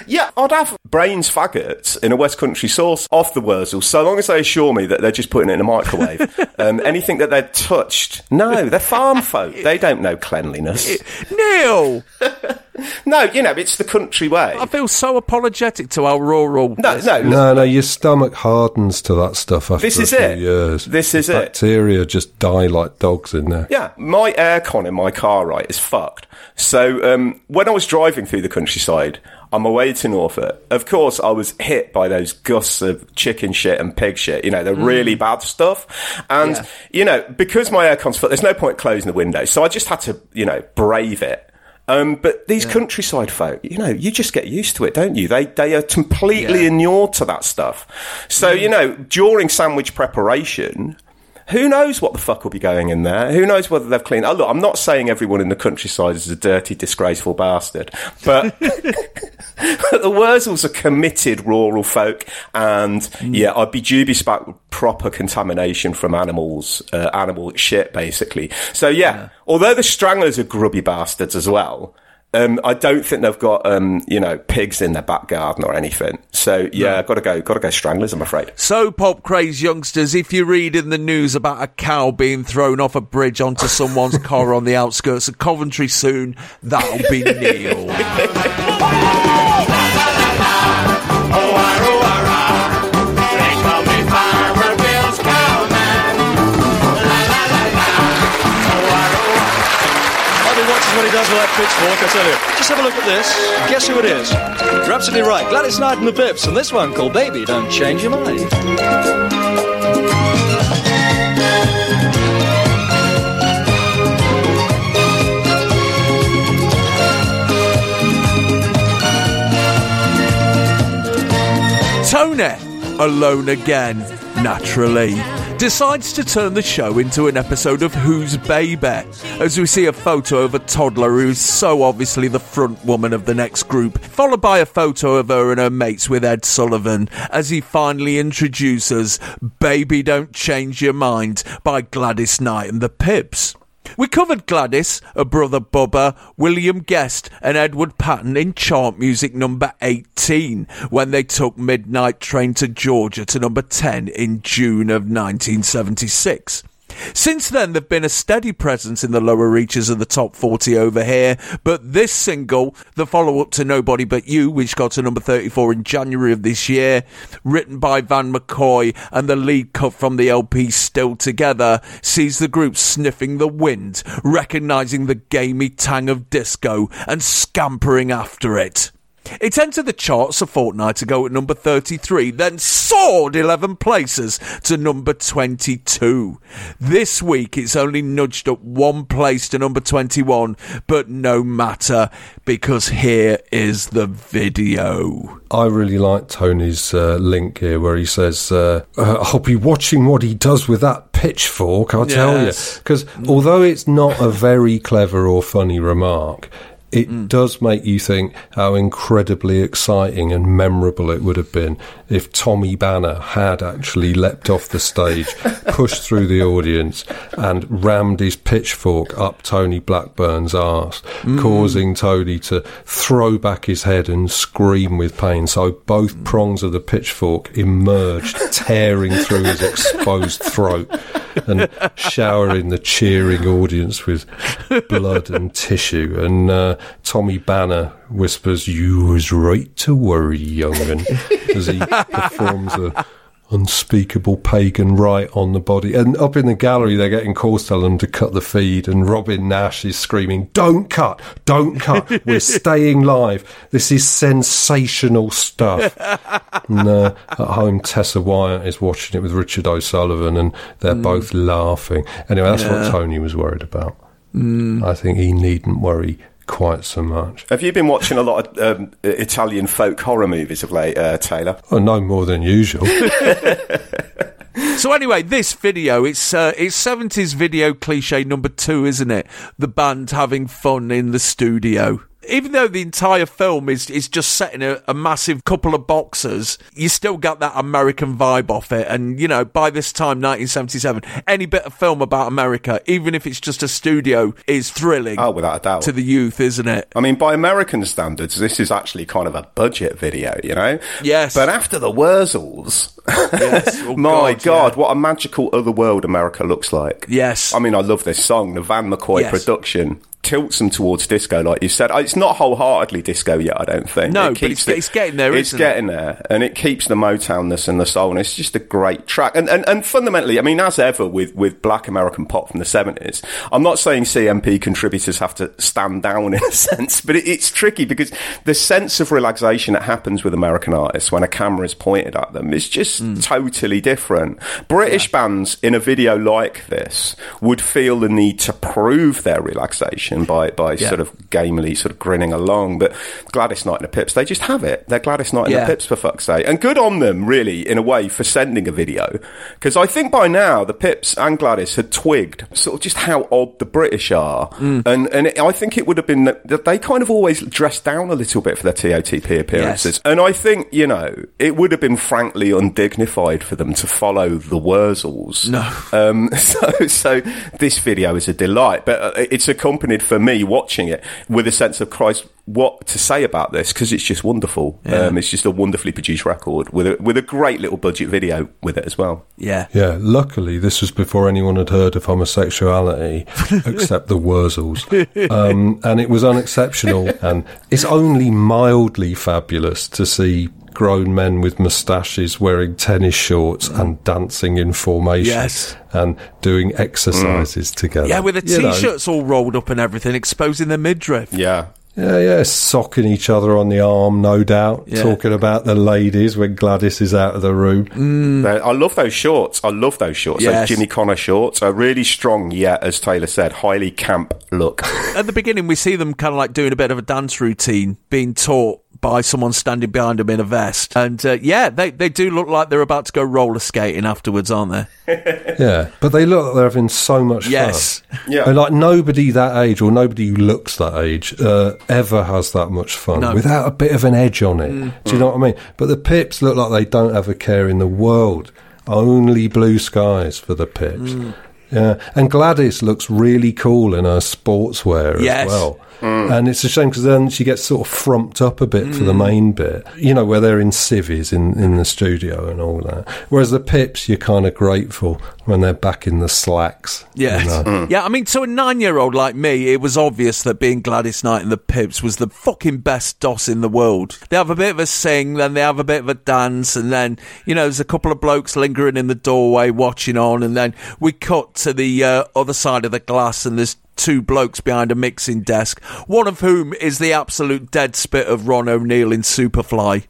Yeah, I'd have brains faggots in a West Country sauce off the Wurzel, so long as they assure me that they're just putting it in a microwave. um, anything that they've touched, no, they're farm folk. They don't know cleanliness. Neil! No, you know, it's the country way. I feel so apologetic to our rural. No, no, no, no, your stomach hardens to that stuff after This a few it. years. This is The it. Bacteria just die like dogs in there. Yeah, my aircon in my car, right, is fucked. So um, when I was driving through the countryside on my way to Norfolk, of course, I was hit by those gusts of chicken shit and pig shit, you know, the really bad stuff. And, Yeah. you know, because my aircon's fucked, there's no point closing the window. So I just had to, you know, brave it. Um, but these countryside folk, you know, you just get used to it, don't you? They they are completely Yeah. inured to that stuff. So you know, during sandwich preparation, who knows what the fuck will be going in there? Who knows whether they've cleaned? Oh, look, I'm not saying everyone in the countryside is a dirty, disgraceful bastard, but the Wurzels are committed rural folk, and yeah, I'd be dubious about proper contamination from animals, uh, animal shit, basically. So yeah, although the Stranglers are grubby bastards as well. Um, I don't think they've got, um, you know, pigs in their back garden or anything. So yeah, got to go, got to go Stranglers. I'm afraid. So, pop craze youngsters, if you read in the news about a cow being thrown off a bridge onto someone's car on the outskirts of Coventry soon, that'll be Neil. does pitchfork, I tell you. Just have a look at this. Guess who it is? You're absolutely right. Gladys Knight and the Pips, and this one called Baby, Don't Change Your Mind. Tony, alone again, naturally, decides to turn the show into an episode of Who's Baby, as we see a photo of a toddler who's so obviously the front woman of the next group, followed by a photo of her and her mates with Ed Sullivan, as he finally introduces Baby Don't Change Your Mind by Gladys Knight and the Pips. We covered Gladys, a brother Bubba, William Guest, and Edward Patten in chart music number 18 when they took Midnight Train to Georgia to number 10 in June of 1976. Since then, they've been a steady presence in the lower reaches of the top 40 over here, but this single, the follow up to Nobody But You, which got to number 34 in January of this year, written by Van McCoy and the lead cut from the LP Still Together, sees the group sniffing the wind, recognising the gamey tang of disco and scampering after it. It entered the charts a fortnight ago at number 33, then soared 11 places to number 22. This week it's only nudged up one place to number 21, but no matter, because here is the video. I really like Tony's uh, link here where he says, uh, uh, I'll be watching what he does with that pitchfork, I'll tell you. Because although it's not a very clever or funny remark, it does make you think how incredibly exciting and memorable it would have been if Tommy Banner had actually leapt off the stage, pushed through the audience, and rammed his pitchfork up Tony Blackburn's arse, causing Tony to throw back his head and scream with pain. So both prongs of the pitchfork emerged, tearing through his exposed throat and showering the cheering audience with blood and tissue. And uh, Tommy Banner whispers, "You was right to worry, young'un," as he performs a unspeakable pagan rite on the body. And up in the gallery, they're getting calls telling them to cut the feed. And Robin Nash is screaming, "Don't cut! Don't cut! We're staying live. This is sensational stuff." and uh, at home, Tessa Wyatt is watching it with Richard O'Sullivan, and they're both laughing. Anyway, that's what Tony was worried about. I think he needn't worry quite so much. Have you been watching a lot of um, Italian folk horror movies of late, uh, Taylor? Oh, no more than usual. So anyway, this video, it's uh, it's 70s video cliche number two, isn't it? The band having fun in the studio. Even though the entire film is, is just set in a, a massive couple of boxes, you still got that American vibe off it. And, you know, by this time, 1977, any bit of film about America, even if it's just a studio, is thrilling Oh, without a doubt. to the youth, isn't it? I mean, by American standards, this is actually kind of a budget video, you know? Yes. But after the Wurzels, Yes. Oh, my God, God, yeah. what a magical other world America looks like. Yes. I mean, I love this song, the Van McCoy Yes. production. Tilts them towards disco, like you said. It's not wholeheartedly disco yet, I don't think. No, It but it's- it's getting there, It's isn't it? getting there, and it keeps the Motownness and the soul, and it's just a great track. And, and and fundamentally, I mean, as ever with with Black American pop from the seventies, I'm not saying CMP contributors have to stand down in a sense, but it, it's tricky because the sense of relaxation that happens with American artists when a camera is pointed at them is just Mm. totally different. British bands in a video like this would feel the need to prove their relaxation by by Yeah. sort of gamely sort of grinning along. But Gladys Knight and the Pips, they just have it. They're Gladys Knight and Yeah. the Pips for fuck's sake. And good on them, really, in a way, for sending a video. Because I think by now the Pips and Gladys had twigged sort of just how odd the British are. Mm. And and it, I think it would have been that they kind of always dressed down a little bit for their TOTP appearances. Yes. And I think, you know, it would have been frankly undignified for them to follow the Wurzels. No. Um, so, so this video is a delight, but uh, it's accompanied for me watching it with a sense of Christ, what to say about this because it's just wonderful. Um, it's just a wonderfully produced record with a with a great little budget video with it as well. Yeah. Yeah, luckily this was before anyone had heard of homosexuality except the Wurzels. Um, and it was unexceptional. And it's only mildly fabulous to see grown men with moustaches wearing tennis shorts and dancing in formation Yes. and doing exercises together. Yeah, with the You t-shirts all rolled up and everything, exposing their midriff. Yeah. Yeah, yeah, socking each other on the arm, no doubt. Yeah. Talking about the ladies when Gladys is out of the room. They're- I love those shorts. I love those shorts. Mm. Yes. Those Jimmy Connor shorts are really strong, yet, as Taylor said, highly camp look. At the beginning, we see them kind of like doing a bit of a dance routine, being taught by someone standing behind them in a vest. And uh, yeah, they, they do look like they're about to go roller skating afterwards, aren't they? Yeah, but they look like they're having so much Yes. fun. Yeah. And like nobody that age or nobody who looks that age uh, ever has that much fun No. without a bit of an edge on it. Do you know what I mean? But the Pips look like they don't have a care in the world. Only blue skies for the Pips. Yeah, and Gladys looks really cool in her sportswear Yes. as well. Mm. And it's a shame because then she gets sort of frumped up a bit for the mm. main bit, you know, where they're in civvies in, in the studio and all that. Whereas the Pips, you're kind of grateful when they're back in the slacks. you Yes. know. Mm. Yeah, I mean, to a nine year old like me, it was obvious that being Gladys Knight and the Pips was the fucking best DOS in the world. They have a bit of a sing, then they have a bit of a dance, and then, you know, there's a couple of blokes lingering in the doorway watching on, and then we cut to the uh, other side of the glass, and there's two blokes behind a mixing desk, one of whom is the absolute dead spit of Ron O'Neal in Superfly.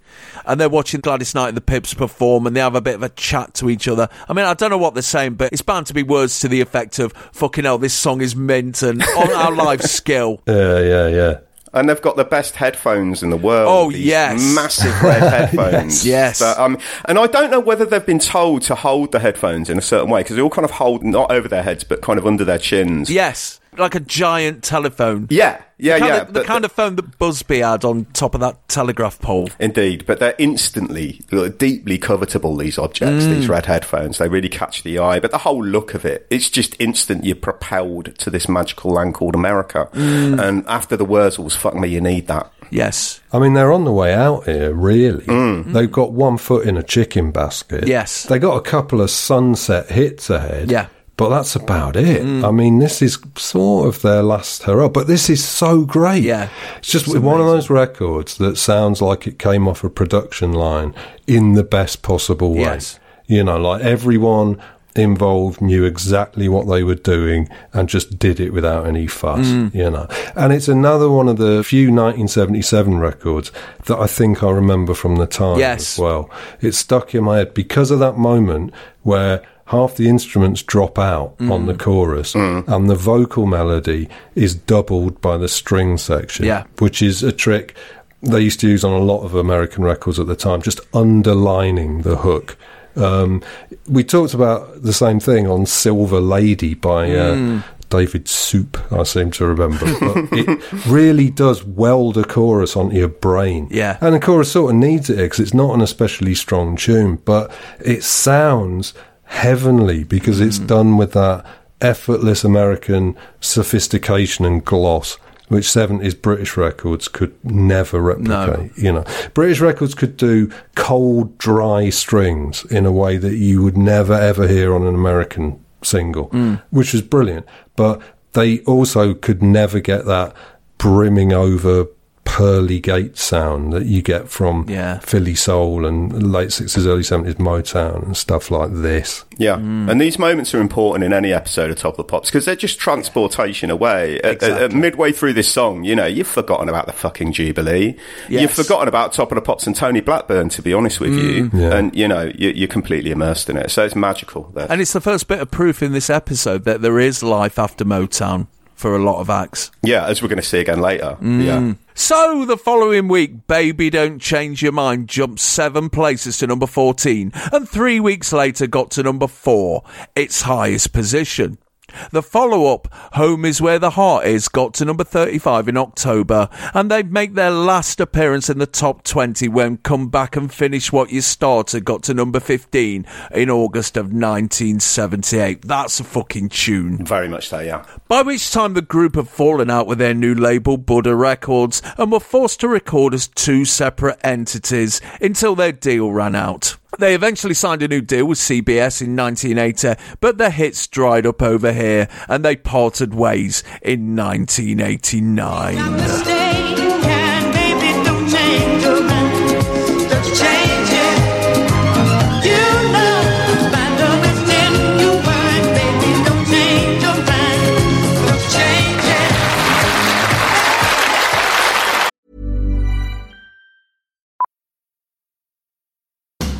And they're watching Gladys Knight and the Pips perform and they have a bit of a chat to each other. I mean, I don't know what they're saying, but it's bound to be words to the effect of, fucking hell, this song is mint and on our live skill. Yeah, yeah, yeah. And they've got the best headphones in the world. Oh, these yes. massive red headphones. Yes. That, um, and I don't know whether they've been told to hold the headphones in a certain way because they all kind of hold not over their heads but kind of under their chins. Yes, like a giant telephone. yeah, yeah, the kind yeah. Of, the but- kind of phone that Buzby had on top of that telegraph pole. Indeed, but they're instantly, deeply covetable, these objects, Mm. these red headphones. They really catch the eye. But the whole look of it, it's just instant. You're propelled to this magical land called America. Mm. And after the Wurzels, fuck me, you need that. Yes. I mean, they're on the way out here, really. They've got one foot in a chicken basket. Yes. They got a couple of sunset hits ahead. Yeah. But that's about it. Mm. I mean, this is sort of their last hurrah, but this is so great. Yeah. It's just one of those records that sounds like it came off a production line in the best possible way. Yes. You know, like everyone involved knew exactly what they were doing and just did it without any fuss, mm. you know. And it's another one of the few 1977 records that I think I remember from the time Yes. as well. It stuck in my head because of that moment where half the instruments drop out Mm. on the chorus and the vocal melody is doubled by the string section, Yeah. which is a trick they used to use on a lot of American records at the time, just underlining the hook. Um, we talked about the same thing on Silver Lady by Mm. uh, David Soul, I seem to remember. But it really does weld a chorus onto your brain. Yeah. And the chorus sort of needs it because it's not an especially strong tune, but it sounds heavenly because it's Mm. done with that effortless American sophistication and gloss. Which 70s British records could never replicate. You know, British records could do cold, dry strings in a way that you would never ever hear on an American single, which was brilliant. But they also could never get that brimming over pearly gate sound that you get from Yeah. Philly soul and late 60s, early 70s Motown and stuff like this. Yeah, mm. and these moments are important in any episode of Top of the Pops because they're just transportation away. At- At, at Exactly. midway through this song, you know, you've forgotten about the fucking Jubilee. You've forgotten about Top of the Pops and Tony Blackburn, to be honest with you. Mm. Yeah. And, you know, you, you're completely immersed in it. So it's magical. There. And it's the first bit of proof in this episode that there is life after Motown for a lot of acts. yeah, as we're going to see again later. Mm. Yeah. So the following week, Baby Don't Change Your Mind jumped seven places to number 14, and three weeks later got to number four, its highest position. The follow up, Home is Where the Heart Is, got to number 35 in October, and they'd make their last appearance in the top 20 when Come Back and Finish What You Started got to number 15 in August of 1978. That's a fucking tune. Very much so, yeah. By which time the group had fallen out with their new label, Buddha Records, and were forced to record as two separate entities until their deal ran out. They eventually signed a new deal with CBS in 1980, but their hits dried up over here and they parted ways in 1989.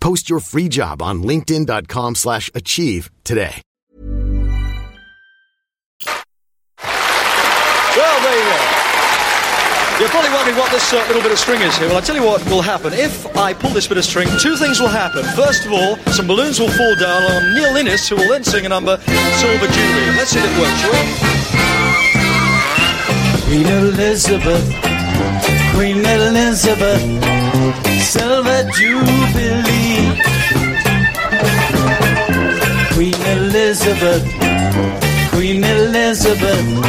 Post your free job on linkedin.com slash achieve today. Well, there you go. You're probably wondering what this uh, little bit of string is here. Well, I'll tell you what will happen. If I pull this bit of string, two things will happen. First of all, some balloons will fall down on Neil Innes, who will then sing a number, Silver Jubilee. Let's see if it works, shall we? Queen Elizabeth, Queen Elizabeth, Silver Jubilee. Queen Elizabeth, Queen Elizabeth,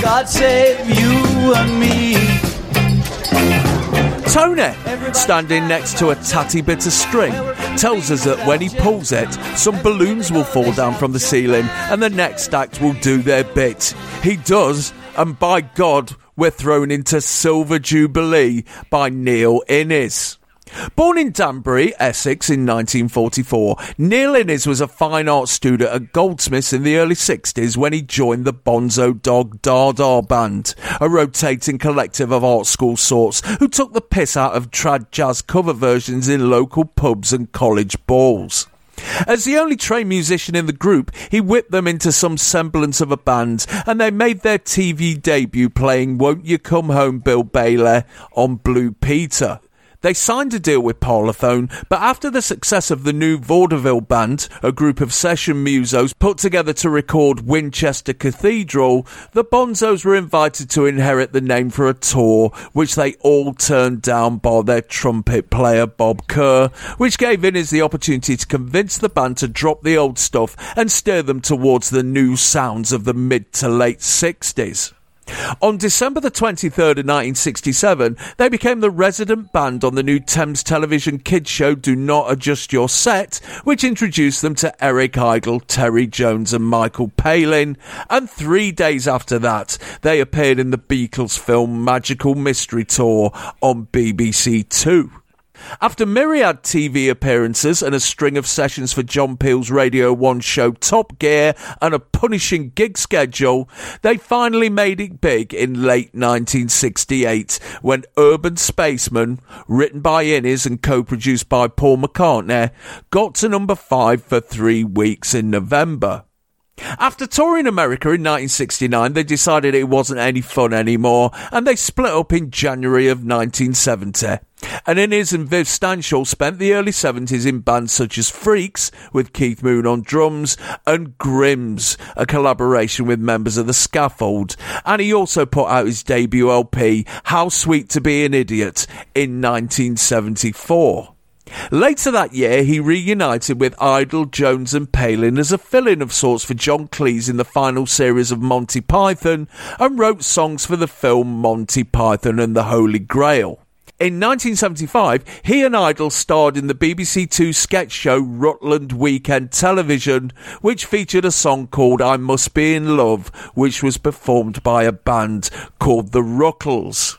God save you and me. Tony, standing next to a tatty bit of string, tells us that when he pulls it, some balloons will fall down from the ceiling and the next act will do their bit. He does, and by God, we're thrown into Silver Jubilee by Neil Innes. Born in Danbury, Essex in 1944, Neil Innes was a fine art student at Goldsmiths in the early 60s when he joined the Bonzo Dog Dada Band, a rotating collective of art school sorts who took the piss out of trad jazz cover versions in local pubs and college balls. As the only trained musician in the group, he whipped them into some semblance of a band, and they made their TV debut playing Won't You Come Home, Bill Bailey on Blue Peter. They signed a deal with Parlophone, but after the success of the new Vaudeville Band, a group of session musos put together to record Winchester Cathedral, the Bonzos were invited to inherit the name for a tour, which they all turned down by their trumpet player Bob Kerr, which gave Innes the opportunity to convince the band to drop the old stuff and steer them towards the new sounds of the mid to late 60s. On December the 23rd of 1967, they became the resident band on the new Thames television kids show Do Not Adjust Your Set, which introduced them to Eric Idle, Terry Jones and Michael Palin. And three days after that, they appeared in the Beatles film Magical Mystery Tour on BBC Two. After myriad TV appearances and a string of sessions for John Peel's Radio 1 show Top Gear and a punishing gig schedule, they finally made it big in late 1968 when Urban Spaceman, written by Innes and co-produced by Paul McCartney, got to number 5 for 3 weeks in November. After touring America in 1969, they decided it wasn't any fun anymore, and they split up in January of 1970. And Innes and Viv Stanshall spent the early 70s in bands such as Freaks, with Keith Moon on drums, and Grimms, a collaboration with members of The Scaffold. And he also put out his debut LP, How Sweet to Be an Idiot, in 1974. Later that year, he reunited with Idle, Jones, and Palin as a fill in of sorts for John Cleese in the final series of Monty Python and wrote songs for the film Monty Python and the Holy Grail. In 1975, he and Idle starred in the BBC Two sketch show Rutland Weekend Television, which featured a song called I Must Be in Love, which was performed by a band called the Rutles.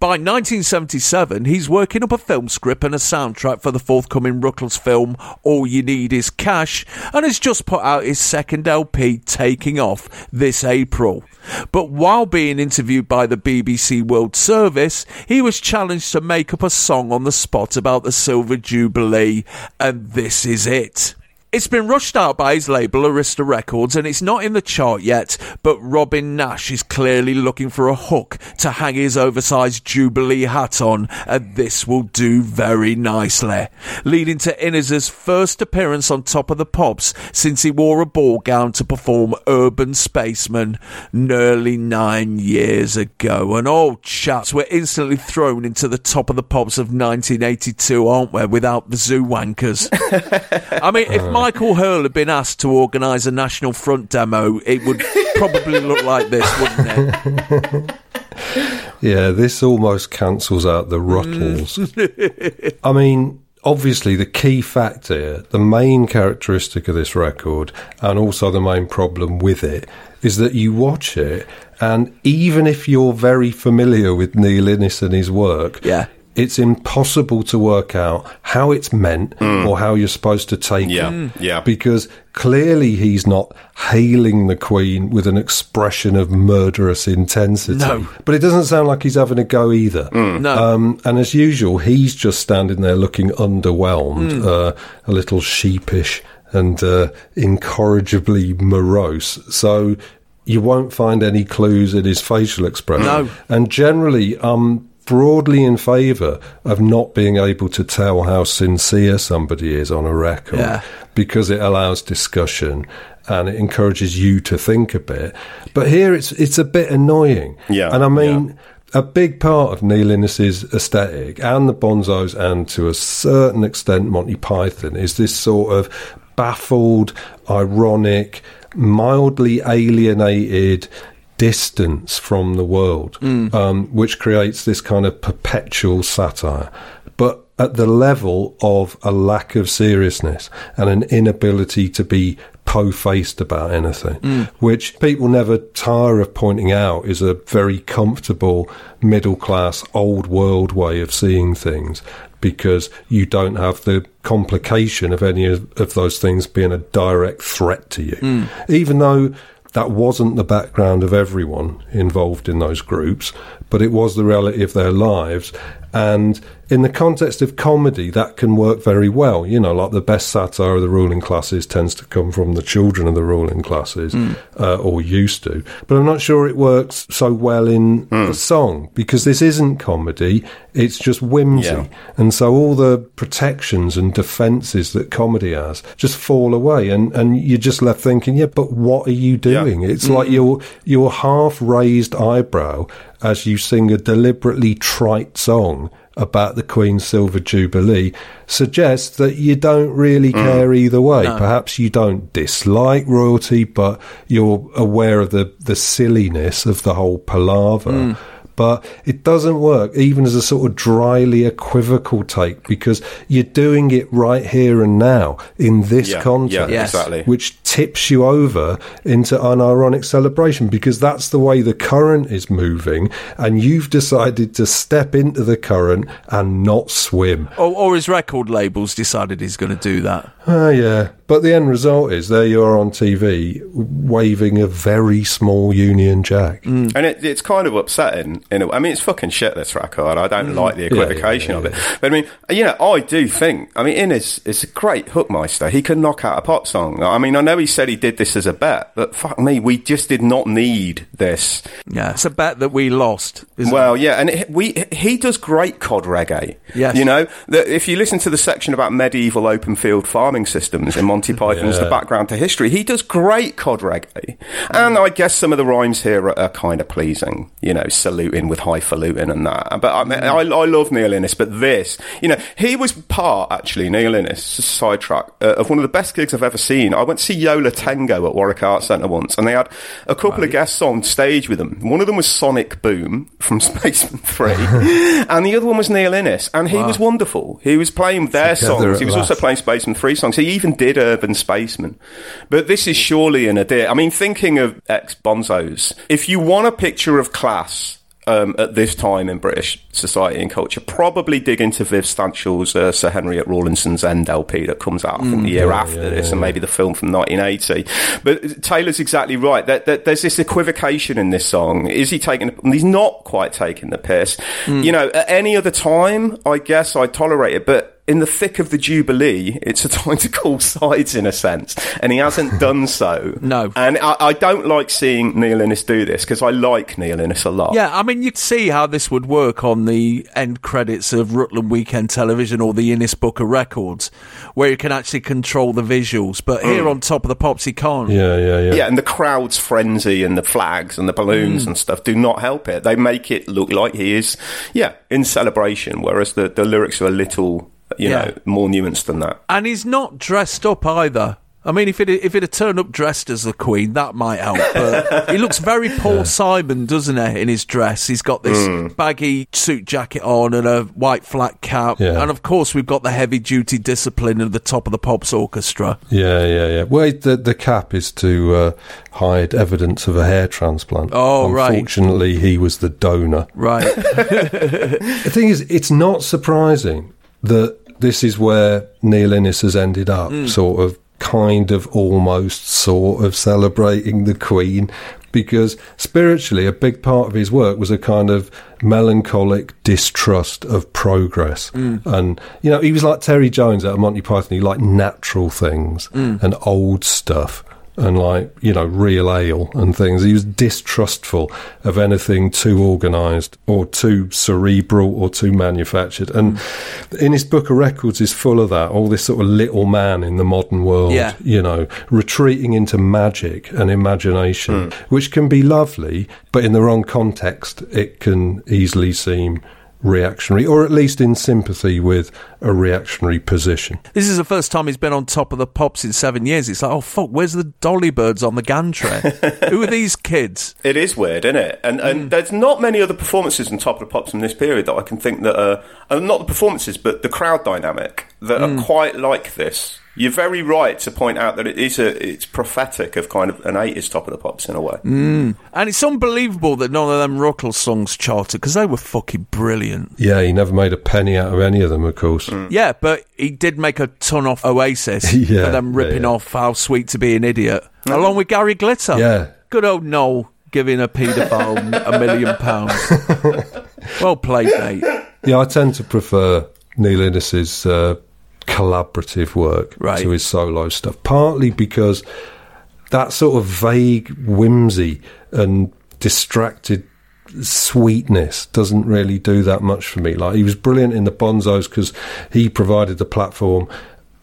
By 1977, he's working up a film script and a soundtrack for the forthcoming Rutles film All You Need Is Cash and has just put out his second LP, Taking Off, this April. But while being interviewed by the BBC World Service, he was challenged to make up a song on the spot about the Silver Jubilee, and this is it. It's been rushed out by his label Arista Records and it's not in the chart yet, but Robin Nash is clearly looking for a hook to hang his oversized Jubilee hat on, and this will do very nicely. Leading to Innes's first appearance on Top of the Pops since he wore a ball gown to perform Urban Spaceman nearly nine years ago. And all chaps, we're instantly thrown into the Top of the Pops of 1982, aren't we, without the zoo wankers? I mean, if uh. Michael Hurll had been asked to organise a National Front demo, it would probably look like this, wouldn't it? Yeah, this almost cancels out the Rutles. I mean, obviously the key factor, the main characteristic of this record, and also the main problem with it, is that you watch it, and even if you're very familiar with Neil Innes and his work, Yeah. It's impossible to work out how it's meant or how you're supposed to take Yeah, it. Mm. yeah. Because clearly he's not hailing the Queen with an expression of murderous intensity. No. But it doesn't sound like he's having a go either. No. Um, and as usual, he's just standing there looking underwhelmed, Mm. uh, a little sheepish and uh, incorrigibly morose. So you won't find any clues in his facial expression. No. And generally, I'm broadly in favour of not being able to tell how sincere somebody is on a record Yeah. because it allows discussion and it encourages you to think a bit. But here it's it's a bit annoying. Yeah, And I mean a big part of Neil Innes's aesthetic and the Bonzos and to a certain extent Monty Python is this sort of baffled, ironic, mildly alienated distance from the world, mm. um, which creates this kind of perpetual satire. But at the level of a lack of seriousness and an inability to be po-faced about anything, mm. which people never tire of pointing out is a very comfortable middle class old world way of seeing things because you don't have the complication of any of, of those things being a direct threat to you. Mm. Even though that wasn't the background of everyone involved in those groups, but it was the reality of their lives. And in the context of comedy, that can work very well. You know, like the best satire of the ruling classes tends to come from the children of the ruling classes, hmm. uh, or used to. But I'm not sure it works so well in hmm. a song because this isn't comedy, it's just whimsy. Yeah. And so all the protections and defences that comedy has just fall away, and, and you're just left thinking, yeah, but what are you doing? It's hmm. like your your half raised eyebrow as you sing a deliberately trite song about the Queen's Silver Jubilee suggests that you don't really mm. care either way. Perhaps you don't dislike royalty, but you're aware of the, the silliness of the whole palaver. Mm. But it doesn't work even as a sort of dryly equivocal take because you're doing it right here and now in this Yeah, context, yeah, exactly. which tips you over into unironic celebration because that's the way the current is moving, and you've decided to step into the current and not swim. or, or his record labels decided he's going to do that. Ah, yeah. But the end result is there you are on TV waving a very small Union Jack. And it, it's kind of upsetting. In a, I mean, it's fucking shit, this record. I don't like the Mm. Yeah, equivocation yeah, of it. But I mean, you know, I do think, I mean, Innes is a great hookmeister. He can knock out a pop song. I mean, I know he said he did this as a bet, but fuck me, we just did not need this. Yeah, it's a bet that we lost. Isn't Well, it? yeah, and it, we he does great cod reggae. Yes. you know, the, if you listen to the section about medieval open field farming systems in Monty Python's The Background to History, he does great cod reggae. And I guess some of the rhymes here are, are kind of pleasing. You know, saluting with highfalutin and that. But I, mean, I, I love Neil Innes, but this, you know, he was part actually Neil Innes sidetrack uh, of one of the best gigs I've ever seen. I went to see Yo La Tengo at Warwick Arts Centre once, and they had a couple of guests on stage with them. One of them was Sonic Boom from Spacemen 3, and the other one was Neil Innes, and he was wonderful. He was playing their Together songs. He was also last. playing Spacemen 3 songs. He even did Urban Spaceman. But this is surely an idea. I mean, thinking of ex Bonzos, if you want a picture of class, um, at this time in British society and culture, probably dig into Viv Stanshall's uh, Sir Henry at Rawlinson's End LP that comes out I think, the year after this, and maybe the film from 1980. But Taylor's exactly right. That, that there's this equivocation in this song. Is he taking? He's not quite taking the piss. You know, at any other time, I guess I'd tolerate it, but. In the thick of the Jubilee, it's a time to call sides in a sense, and he hasn't done so. No. and I, I don't like seeing Neil Innes do this because I like Neil Innes a lot. Yeah, I mean, you'd see how this would work on the end credits of Rutland Weekend Television or the Innes Book of Records, where you can actually control the visuals. But here mm. on Top of the Pops, you can't. Yeah, yeah, yeah. Yeah, and the crowd's frenzy and the flags and the balloons mm. and stuff do not help it. They make it look like he is, yeah, in celebration, whereas the, the lyrics are a little, you Yeah. know, more nuanced than that. And he's not dressed up either. I mean, if it if it had turned up dressed as the Queen, that might help. But he looks very Paul Simon, doesn't he? In his dress, he's got this Mm. baggy suit jacket on and a white flat cap, Yeah. and of course we've got the heavy duty discipline of the top of the Pops Orchestra. Yeah, yeah, yeah. Well, the the cap is to uh, hide evidence of a hair transplant. Oh, right. Unfortunately, he was the donor. Right. The thing is, it's not surprising that this is where Neil Innes has ended up, Mm. sort of, kind of, almost, sort of celebrating the Queen, because spiritually, a big part of his work was a kind of melancholic distrust of progress. Mm. And, you know, he was like Terry Jones out of Monty Python. He liked natural things Mm. and old stuff. And like you know, real ale and things. He was distrustful of anything too organised or too cerebral or too manufactured. And mm. Innes Book of Records is full of that. All this sort of little man in the modern world, Yeah. you know, retreating into magic and imagination, hmm. which can be lovely, but in the wrong context, it can easily seem reactionary, or at least in sympathy with a reactionary position. This is the first time he's been on top of the pops in seven years. It's like, oh fuck, where's the dolly birds on the gantry? Who are these kids? It is weird, isn't it? And and there's not many other performances on Top of the Pops in this period that I can think that are uh, not the performances, but the crowd dynamic that are quite like this. You're very right to point out that it is a it's prophetic of kind of an 80s Top of the Pops in a way. Mm. And it's unbelievable that none of them Rutle songs charted because they were fucking brilliant. Yeah, he never made a penny out of any of them, of course. Yeah, but he did make a ton off Oasis Yeah, for them ripping yeah. off How Sweet to Be an Idiot, along with Gary Glitter. Yeah. Good old Noel giving a paedophile a million pounds. well played, mate. Yeah, I tend to prefer Neil Innes's uh, collaborative work Right. to his solo stuff, partly because that sort of vague whimsy and distracted sweetness doesn't really do that much for me. Like he was brilliant in the Bonzos because he provided the platform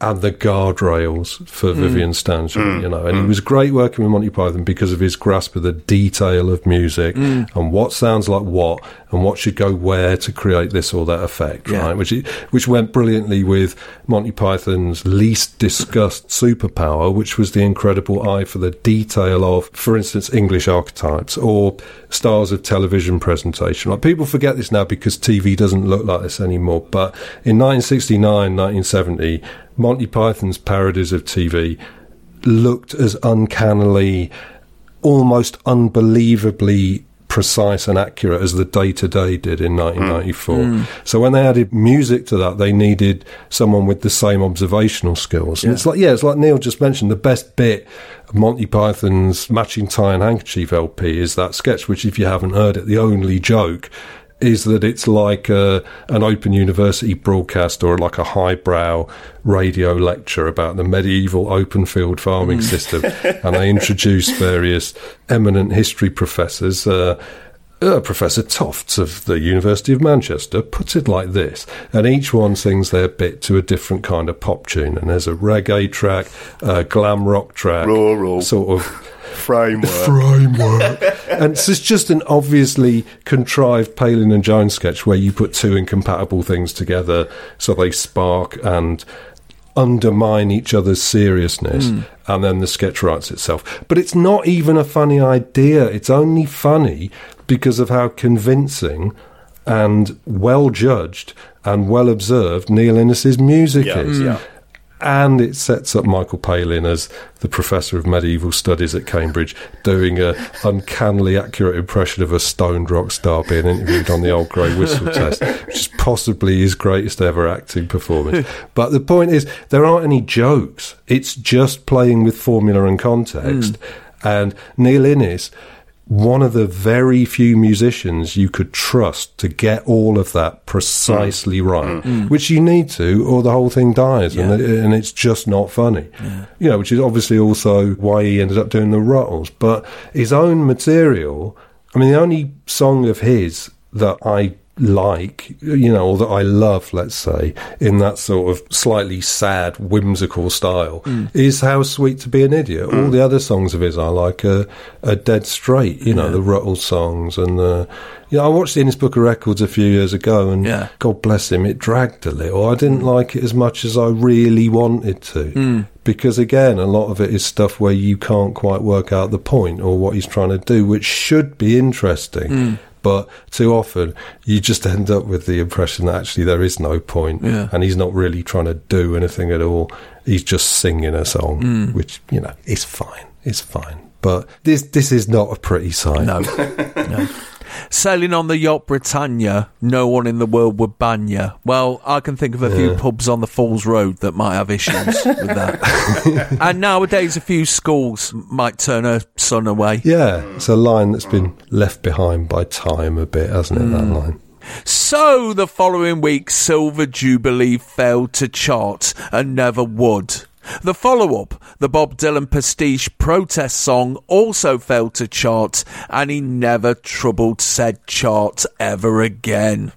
and the guardrails for Mm. Vivian Stanshall, you know, and he was great working with Monty Python because of his grasp of the detail of music Mm. and what sounds like what and what should go where to create this or that effect, Yeah. right? Which which went brilliantly with Monty Python's least discussed superpower, which was the incredible eye for the detail of, for instance, English archetypes or styles of television presentation. Like people forget this now because TV doesn't look like this anymore. But in 1969, 1970, Monty Python's parodies of TV looked as uncannily, almost unbelievably precise and accurate as the day to day did in 1994. Mm. So when they added music to that, they needed someone with the same observational skills. And Yeah. it's like, yeah, it's like Neil just mentioned. The best bit of Monty Python's Matching Tie and Handkerchief LP is that sketch, which, if you haven't heard it, the only joke is that it's like uh, an open university broadcast or like a highbrow radio lecture about the medieval open field farming Mm. system. and they introduce various eminent history professors. Uh, uh, Professor Tofts of the University of Manchester puts it like this, and each one sings their bit to a different kind of pop tune. And there's a reggae track, a glam rock track, Rural. sort of Framework. framework. and it's just- just an obviously contrived Palin and Jones sketch where you put two incompatible things together so they spark and undermine each other's seriousness Mm. and then the sketch writes itself but it's not even a funny idea it's only funny because of how convincing and well judged and well observed Neil Innes's music Yeah, is yeah. And it sets up Michael Palin as the professor of medieval studies at Cambridge, doing a uncannily accurate impression of a stoned rock star being interviewed on the old grey whistle test, which is possibly his greatest ever acting performance. But the point is, there aren't any jokes. It's just playing with formula and context. Hmm. And Neil Innes one of the very few musicians you could trust to get all of that precisely right, Mm. which you need to, or the whole thing dies, and, it, and it's just not funny. You know, which is obviously also why he ended up doing the Rutles. But his own material, I mean, the only song of his that I like, you know, or that I love, let's say, in that sort of slightly sad, whimsical style, Mm. is How Sweet to Be an Idiot. All the other songs of his I like are, are dead straight, you know, Yeah. the Rutles songs. And, uh, you know, I watched the Innes Book of Records a few years ago, and Yeah. God bless him, it dragged a little. I didn't like it as much as I really wanted to. Mm. Because again, a lot of it is stuff where you can't quite work out the point or what he's trying to do, which should be interesting. But too often, you just end up with the impression that actually there is no point, Yeah. and he's not really trying to do anything at all. He's just singing a song, Mm. which you know is fine. It's fine. But this this is not a pretty sight. No. no. Sailing on the yacht Britannia, no one in the world would ban you. Well, I can think of a few pubs on the Falls Road that might have issues with that. and nowadays, a few schools might turn a son away. Yeah, it's a line that's been left behind by time a bit, hasn't it? That hmm. line. So the following week, Silver Jubilee failed to chart and never would. The follow up, the Bob Dylan pastiche protest song, also failed to chart, and he never troubled said chart ever again.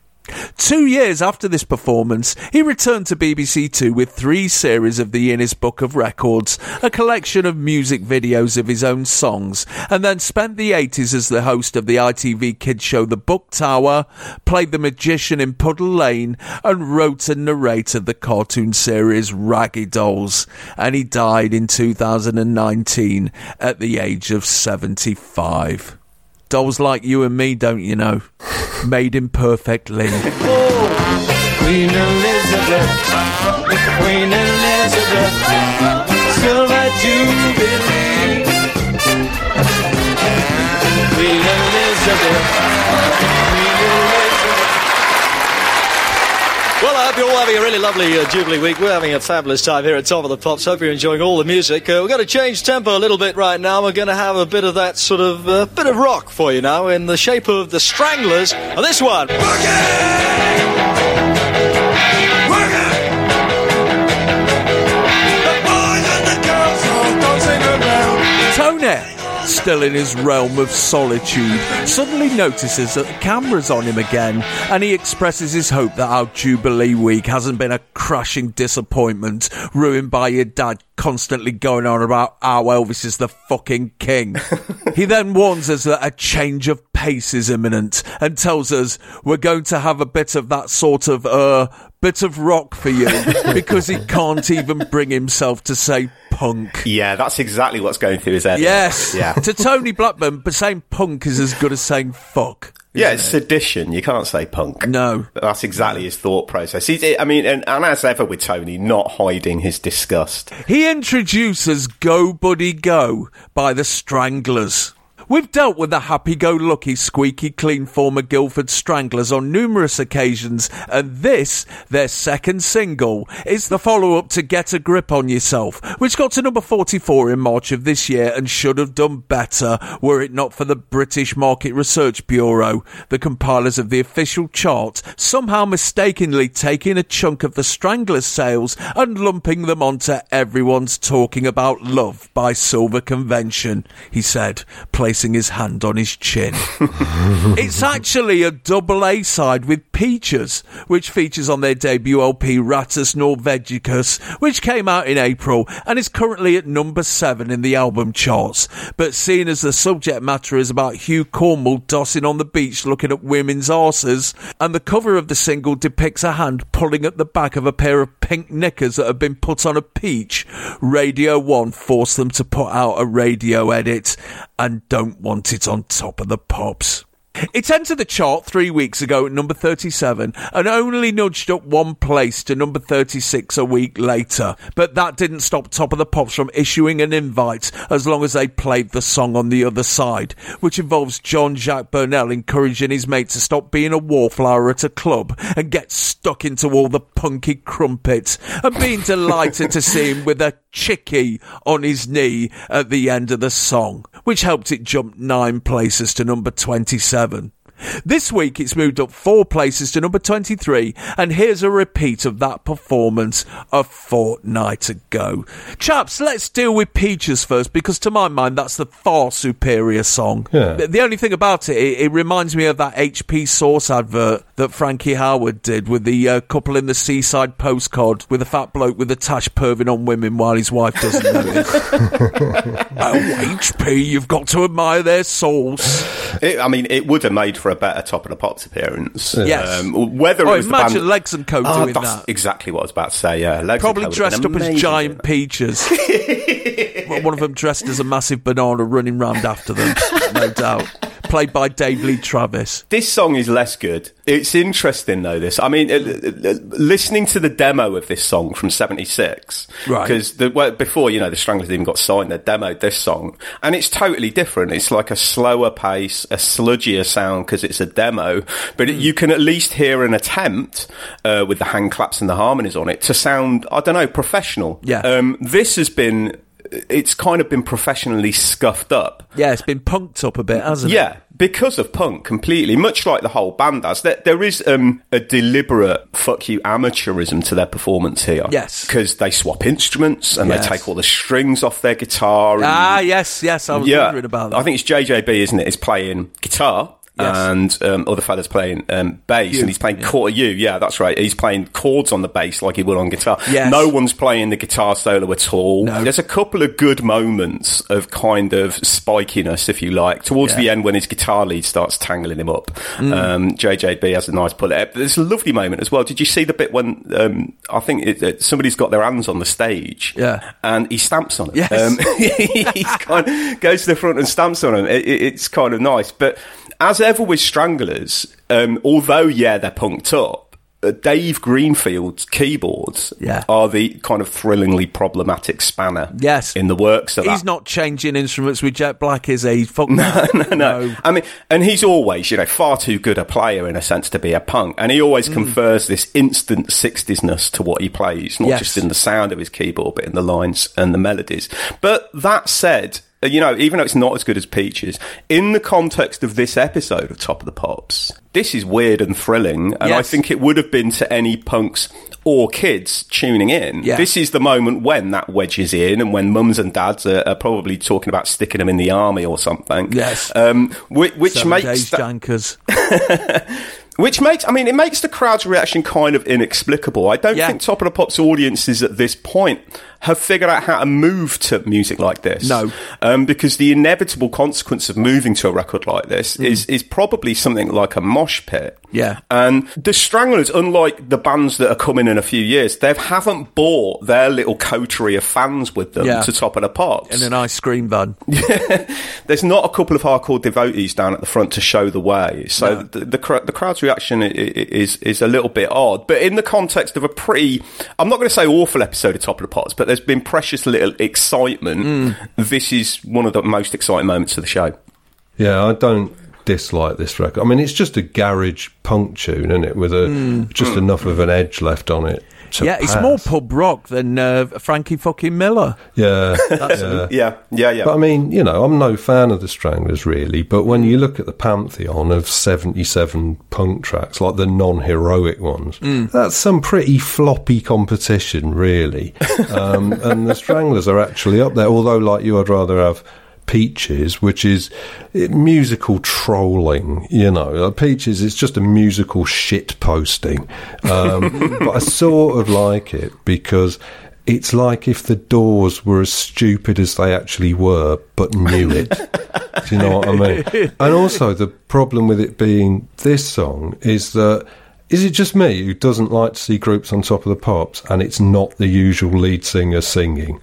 Two years after this performance, he returned to BBC Two with three series of the Innes Book of Records, a collection of music videos of his own songs, and then spent the 80s as the host of the ITV kids show The Book Tower, played the magician in Puddle Lane, and wrote and narrated the cartoon series Raggy Dolls. And he died in 2019 at the age of 75. Dolls like you and me, don't you know? Made imperfectly. Queen Elizabeth, Queen Elizabeth, Silver Jubilee. Queen Elizabeth, hope you're all having a really lovely uh, Jubilee week. We're having a fabulous time here at Top of the Pops. Hope you're enjoying all the music. Uh, we're going to change tempo a little bit right now. We're going to have a bit of that sort of uh, bit of rock for you now in the shape of the Stranglers. And this one. Still in his realm of solitude, suddenly notices that the camera's on him again, and he expresses his hope that our Jubilee week hasn't been a crushing disappointment, ruined by your dad constantly going on about how Elvis is the fucking king. he then warns us that a change of pace is imminent and tells us we're going to have a bit of that sort of, uh, bit of rock for you because he can't even bring himself to say punk. Yeah, that's exactly what's going through his head. Yes. Yeah. to Tony Blackburn, but saying punk is as good as saying fuck. Yeah, it's sedition. You can't say punk. No. That's exactly his thought process. He's, I mean, and, and as ever with Tony, not hiding his disgust. He introduces Go Buddy Go by the Stranglers. We've dealt with the happy-go-lucky, squeaky clean former Guildford Stranglers on numerous occasions, and this, their second single, is the follow-up to Get a Grip on Yourself, which got to number 44 in March of this year and should have done better were it not for the British Market Research Bureau, the compilers of the official chart, somehow mistakenly taking a chunk of the Stranglers sales and lumping them onto Everyone's Talking About Love by Silver Convention, he said, placing his hand on his chin. it's actually a double A side with Peaches, which features on their debut LP Rattus Norvegicus, which came out in April and is currently at number 7 in the album charts. But seeing as the subject matter is about Hugh Cornwell dossing on the beach looking at women's arses, and the cover of the single depicts a hand pulling at the back of a pair of pink knickers that have been put on a peach, Radio 1 forced them to put out a radio edit and don't want it on top of the pops. It entered the chart three weeks ago at number 37 and only nudged up one place to number 36 a week later. But that didn't stop Top of the Pops from issuing an invite as long as they played the song on the other side, which involves Jean Jacques Burnel encouraging his mate to stop being a wallflower at a club and get stuck into all the punky crumpets and being delighted to see him with a chickie on his knee at the end of the song, which helped it jump nine places to number 27 heaven this week it's moved up four places to number 23, and here's a repeat of that performance a fortnight ago. Chaps, let's deal with Peaches first, because to my mind that's the far superior song. Yeah. The, the only thing about it, it, it reminds me of that HP Sauce advert that Frankie Howerd did with the uh, couple in the seaside postcard with a fat bloke with a tash perving on women while his wife doesn't notice. oh, HP, you've got to admire their sauce. It, I mean, it would have made for a better Top of the Pops appearance. Yes. Um, whether Oh, it was the imagine band- Legs and Co Ah, doing that's that. exactly what I was about to say. Yeah, Legs Probably Co dressed up as giant peaches. One of them dressed as a massive banana running round after them, no doubt. Played by Dave Lee Travis. This song is less good. It's interesting though. This, I mean, uh, uh, uh, listening to the demo of this song from '76, Right. Because well, before you know the Stranglers even got signed, they demoed this song, and it's totally different. It's like a slower pace, a sludgier sound because it's a demo, but it, you can at least hear an attempt uh, with the hand claps and the harmonies on it to sound, I don't know, professional. Yeah. Um, this has been. It's kind of been professionally scuffed up. Yeah, it's been punked up a bit, hasn't it? Yeah, because of punk completely, much like the whole band does. There, there is um, a deliberate fuck you amateurism to their performance here. Yes. because they swap instruments and Yes. they take all the strings off their guitar. And, Ah, yes, yes, I was yeah, wondering about that. I think it's JJB, isn't it? Is playing guitar. Yes. And um, other fella's playing um, bass, You, and he's playing chord. You, yeah, that's right. He's playing chords on the bass like he would on guitar. Yes. No one's playing the guitar solo at all. No. There's a couple of good moments of kind of spikiness, if you like, towards Yeah. the end when his guitar lead starts tangling him up. Mm. Um, JJB has a nice pull. Uh, There's a lovely moment as well. Did you see the bit when um, I think it, it, somebody's got their hands on the stage? Yeah. and he stamps on it. Yes. Um, he kind of goes to the front and stamps on them. It, it, it's kind of nice. But as ever with Stranglers, um, although, yeah, they're punked up, uh, Dave Greenfield's keyboards Yeah. are the kind of thrillingly problematic spanner Yes. in the works of He's that. not changing instruments with Jet Black, is he? Fuck no, no, no. I mean, and he's always, you know, far too good a player in a sense to be a punk, and he Mm. always confers this instant sixtiesness to what he plays, not Yes. just in the sound of his keyboard, but in the lines and the melodies. But that said. Uh, You know, even though it's not as good as Peaches, in the context of this episode of Top of the Pops, this is weird and thrilling, and I think it would have been to any punks or kids tuning in. Yeah. This is the moment when that wedges in, and when mums and dads are, are probably talking about sticking them in the army or something. Yes. um, which, which Seven makes days that- jankers. which makes, I mean, it makes the crowd's reaction kind of inexplicable. I don't Yeah. think Top of the Pops audiences at this point have figured out how to move to music like this. No. Um, because the inevitable consequence of moving to a record like this Mm. is, is probably something like a mosh pit. Yeah. And the Stranglers, unlike the bands that are coming in a few years, they haven't bought their little coterie of fans with them Yeah. to Top of the Pops. and an ice cream van. There's not a couple of hardcore devotees down at the front to show the way. So No. the, the cr- the crowd's reaction is is a little bit odd. But in the context of a pretty, I'm not going to say awful episode of Top of the Pots, but there's been precious little excitement. Mm. This is one of the most exciting moments of the show. Yeah, I don't dislike this record. I mean, it's just a garage punk tune, isn't it? With a just enough of an edge left on it. To yeah, it's more pub rock than uh, Frankie fucking Miller. Yeah, That's- yeah. Yeah, yeah, yeah. But I mean, you know, I'm no fan of the Stranglers really, but when you look at the pantheon of 77 punk tracks, like the non heroic ones, Mm. that's some pretty floppy competition, really. um, and the Stranglers are actually up there, although, like you, I'd rather have. Peaches, which is musical trolling, you know. Peaches is just a musical shit posting. Um, but I sort of like it because it's like if the Doors were as stupid as they actually were, but knew it. Do you know what I mean? And also, the problem with it being this song is that. Is it just me who doesn't like to see groups on top of the pops and it's not the usual lead singer singing?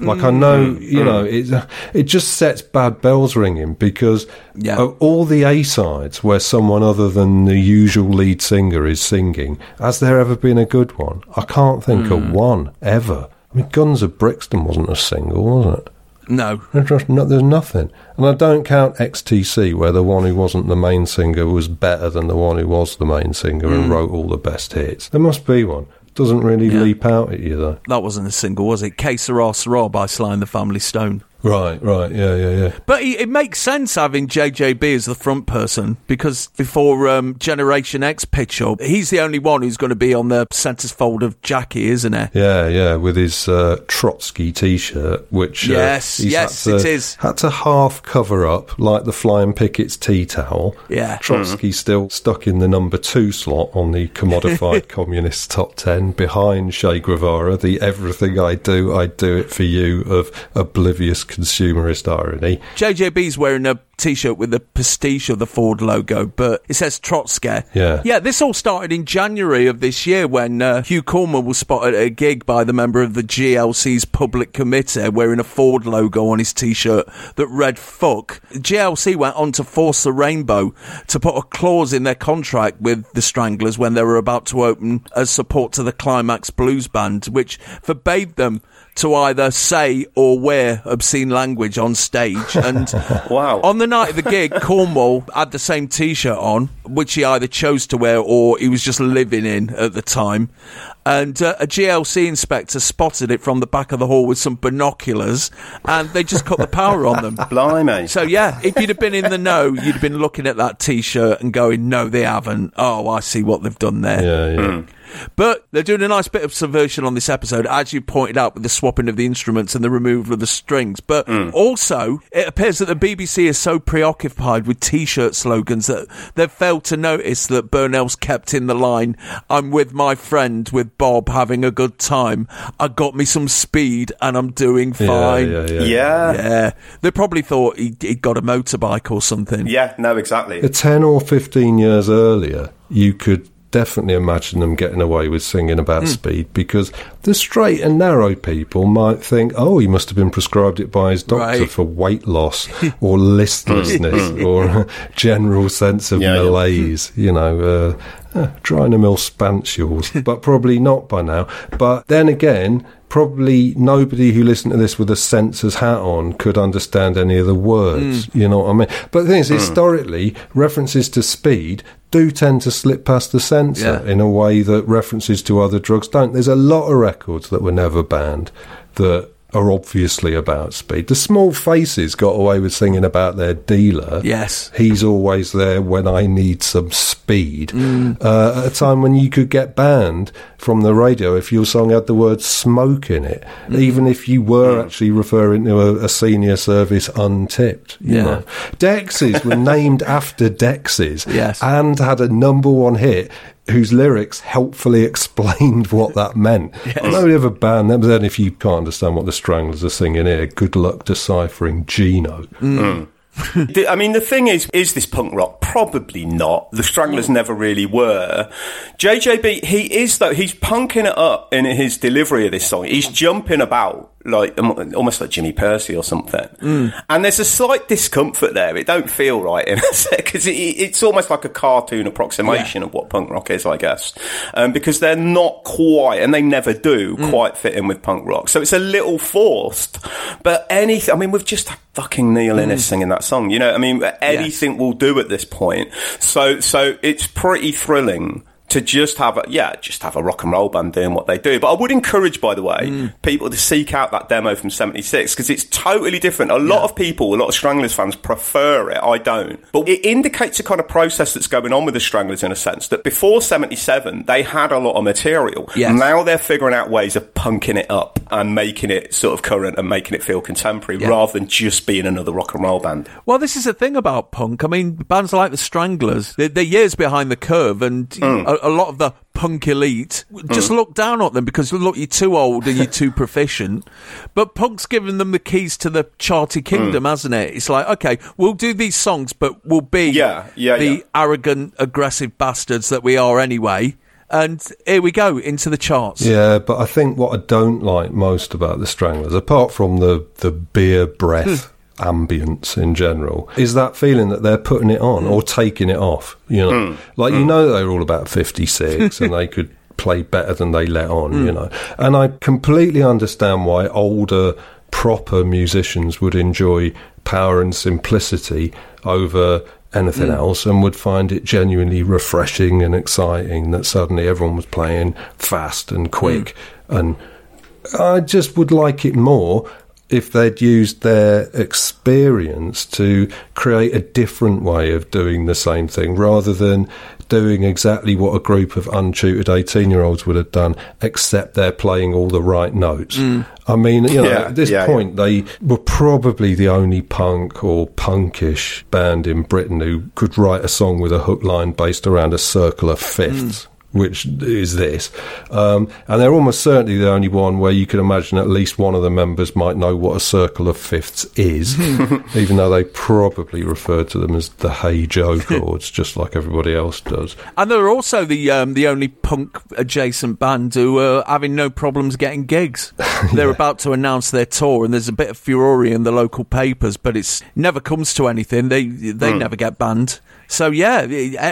Like I mm. know, mm. you know, it it just sets bad bells ringing because Yeah. all the A sides where someone other than the usual lead singer is singing, has there ever been a good one? I can't think of mm. one ever. I mean, Guns of Brixton wasn't a single, was it? No. There's, no, there's nothing, and I don't count XTC, where the one who wasn't the main singer was better than the one who was the main singer and Mm. wrote all the best hits. There must be one. Doesn't really Yeah. leap out at you though. That wasn't a single, was it? Que Sera Sera by Sly and the Family Stone. Right, right, yeah, yeah, yeah. But it, it makes sense having JJB as the front person because before um, Generation X pitch up, he's the only one who's going to be on the centrefold of Jackie, isn't he? Yeah, yeah, with his uh, Trotsky T-shirt, which uh, Yes, he's yes, to, it is. had to half cover up like the Flying Pickets tea towel. Yeah. Trotsky's still stuck in the number two slot on the commodified communist top ten, behind Che Guevara. The "Everything I do, I do it for you" of oblivious consumerist irony. JJB's wearing a t-shirt with the pastiche of the Ford logo, but it says Trotsky. Yeah. Yeah, this all started in January of this year when uh, Hugh Cornwell was spotted at a gig by the member of the GLC's public committee wearing a Ford logo on his t-shirt that read fuck. GLC went on to force the Rainbow to put a clause in their contract with the Stranglers when they were about to open as support to the Climax Blues Band, which forbade them to either say or wear obscene language on stage. And Wow. on the night of the gig, Cornwell had the same T-shirt on, which he either chose to wear or he was just living in at the time. And uh, a GLC inspector spotted it from the back of the hall with some binoculars, and they just cut the power on them. Blimey. So yeah, if you'd have been in the know, you'd have been looking at that T-shirt and going, "No, they haven't." Oh, I see what they've done there. Yeah, yeah. But they're doing a nice bit of subversion on this episode, as you pointed out, with the swapping of the instruments and the removal of the strings. But mm. also, it appears that the BBC is so preoccupied with T-shirt slogans that they've failed to notice that Burnel's kept in the line, "I'm with my friend, with Bob, having a good time. I got me some speed, and I'm doing fine." yeah, yeah. Yeah. Yeah. they probably thought he he got a motorbike or something. Yeah, no, exactly. 10 or 15 years earlier, you could definitely imagine them getting away with singing about Hmm. speed because the straight and narrow people might think, oh, he must have been prescribed it by his doctor Right. for weight loss or listlessness or general sense of Yeah, yeah. malaise, you know, uh, uh, Drinamyl spansules, but probably not by now. But then again, probably nobody who listened to this with a censor's hat on could understand any of the words. You know what I mean? But the thing is, historically, references to speed do tend to slip past the censor Yeah. in a way that references to other drugs don't. There's a lot of records that were never banned that are obviously about speed. The Small Faces got away with singing about their dealer. Yes. He's always there when I need some speed. Mm. Uh, at a time when you could get banned from the radio if your song had the word smoke in it, Mm. even if you were actually referring to a, a senior service untipped. You Yeah. know. Dexys were named after Dexys Yes. and had a number one hit whose lyrics helpfully explained what that meant. Nobody ever banned them. But then if you can't understand what the Stranglers are singing here, good luck deciphering Geno. Mm. The- I mean, the thing is, is this punk rock? Probably not. The Stranglers never really were. JJB, he is though. He's punking it up in his delivery of this song. He's jumping about like um, almost like Jimmy Pursey or something. And there's a slight discomfort there. It don't feel right in because it, it's almost like a cartoon approximation of what punk rock is, I guess, um, because they're not quite, and they never do quite fit in with punk rock. So it's a little forced. But anything, I mean, we've just fucking Neil Innes singing that song. You know, I mean, anything will do at this point. So, so it's pretty thrilling. To just have a yeah, just have a rock and roll band doing what they do. But I would encourage, by the way, mm. people to seek out that demo from '76 because it's totally different. A lot of people, a lot of Stranglers fans prefer it. I don't, but it indicates a kind of process that's going on with the Stranglers in a sense that before '77 they had a lot of material. Yes. Now they're figuring out ways of punking it up and making it sort of current and making it feel contemporary Yeah. rather than just being another rock and roll band. Well, this is the thing about punk. I mean, bands like the Stranglers, they're, they're years behind the curve, and a, a lot of the punk elite just mm. look down on them because look, you're too old and you're too proficient. But punk's given them the keys to the charty kingdom, mm. hasn't it? It's like, okay, we'll do these songs, but we'll be Yeah, yeah, the yeah. arrogant, aggressive bastards that we are anyway. And here we go into the charts. Yeah, but I think what I don't like most about the Stranglers, apart from the, the beer breath hmm. Ambience in general, is that feeling that they're putting it on or taking it off. You know, hmm. like you hmm. know they're all about fifty six and they could play better than they let on. You hmm. know, and I completely understand why older proper musicians would enjoy power and simplicity over anything else and would find it genuinely refreshing and exciting that suddenly everyone was playing fast and quick and I just would like it more if they'd used their experience to create a different way of doing the same thing rather than doing exactly what a group of untutored 18 year olds would have done, except they're playing all the right notes. Mm. I mean, you know, Yeah, at this yeah, point, they were probably the only punk or punkish band in Britain who could write a song with a hook line based around a circle of fifths. Mm. Which is this, um, and they're almost certainly the only one where you can imagine at least one of the members might know what a circle of fifths is, even though they probably refer to them as the Hey Joe chords, just like everybody else does. And they're also the um, the only punk adjacent band who are having no problems getting gigs. They're about to announce their tour, and there's a bit of furore in the local papers, but it's never comes to anything. They they Hmm. never get banned. So yeah,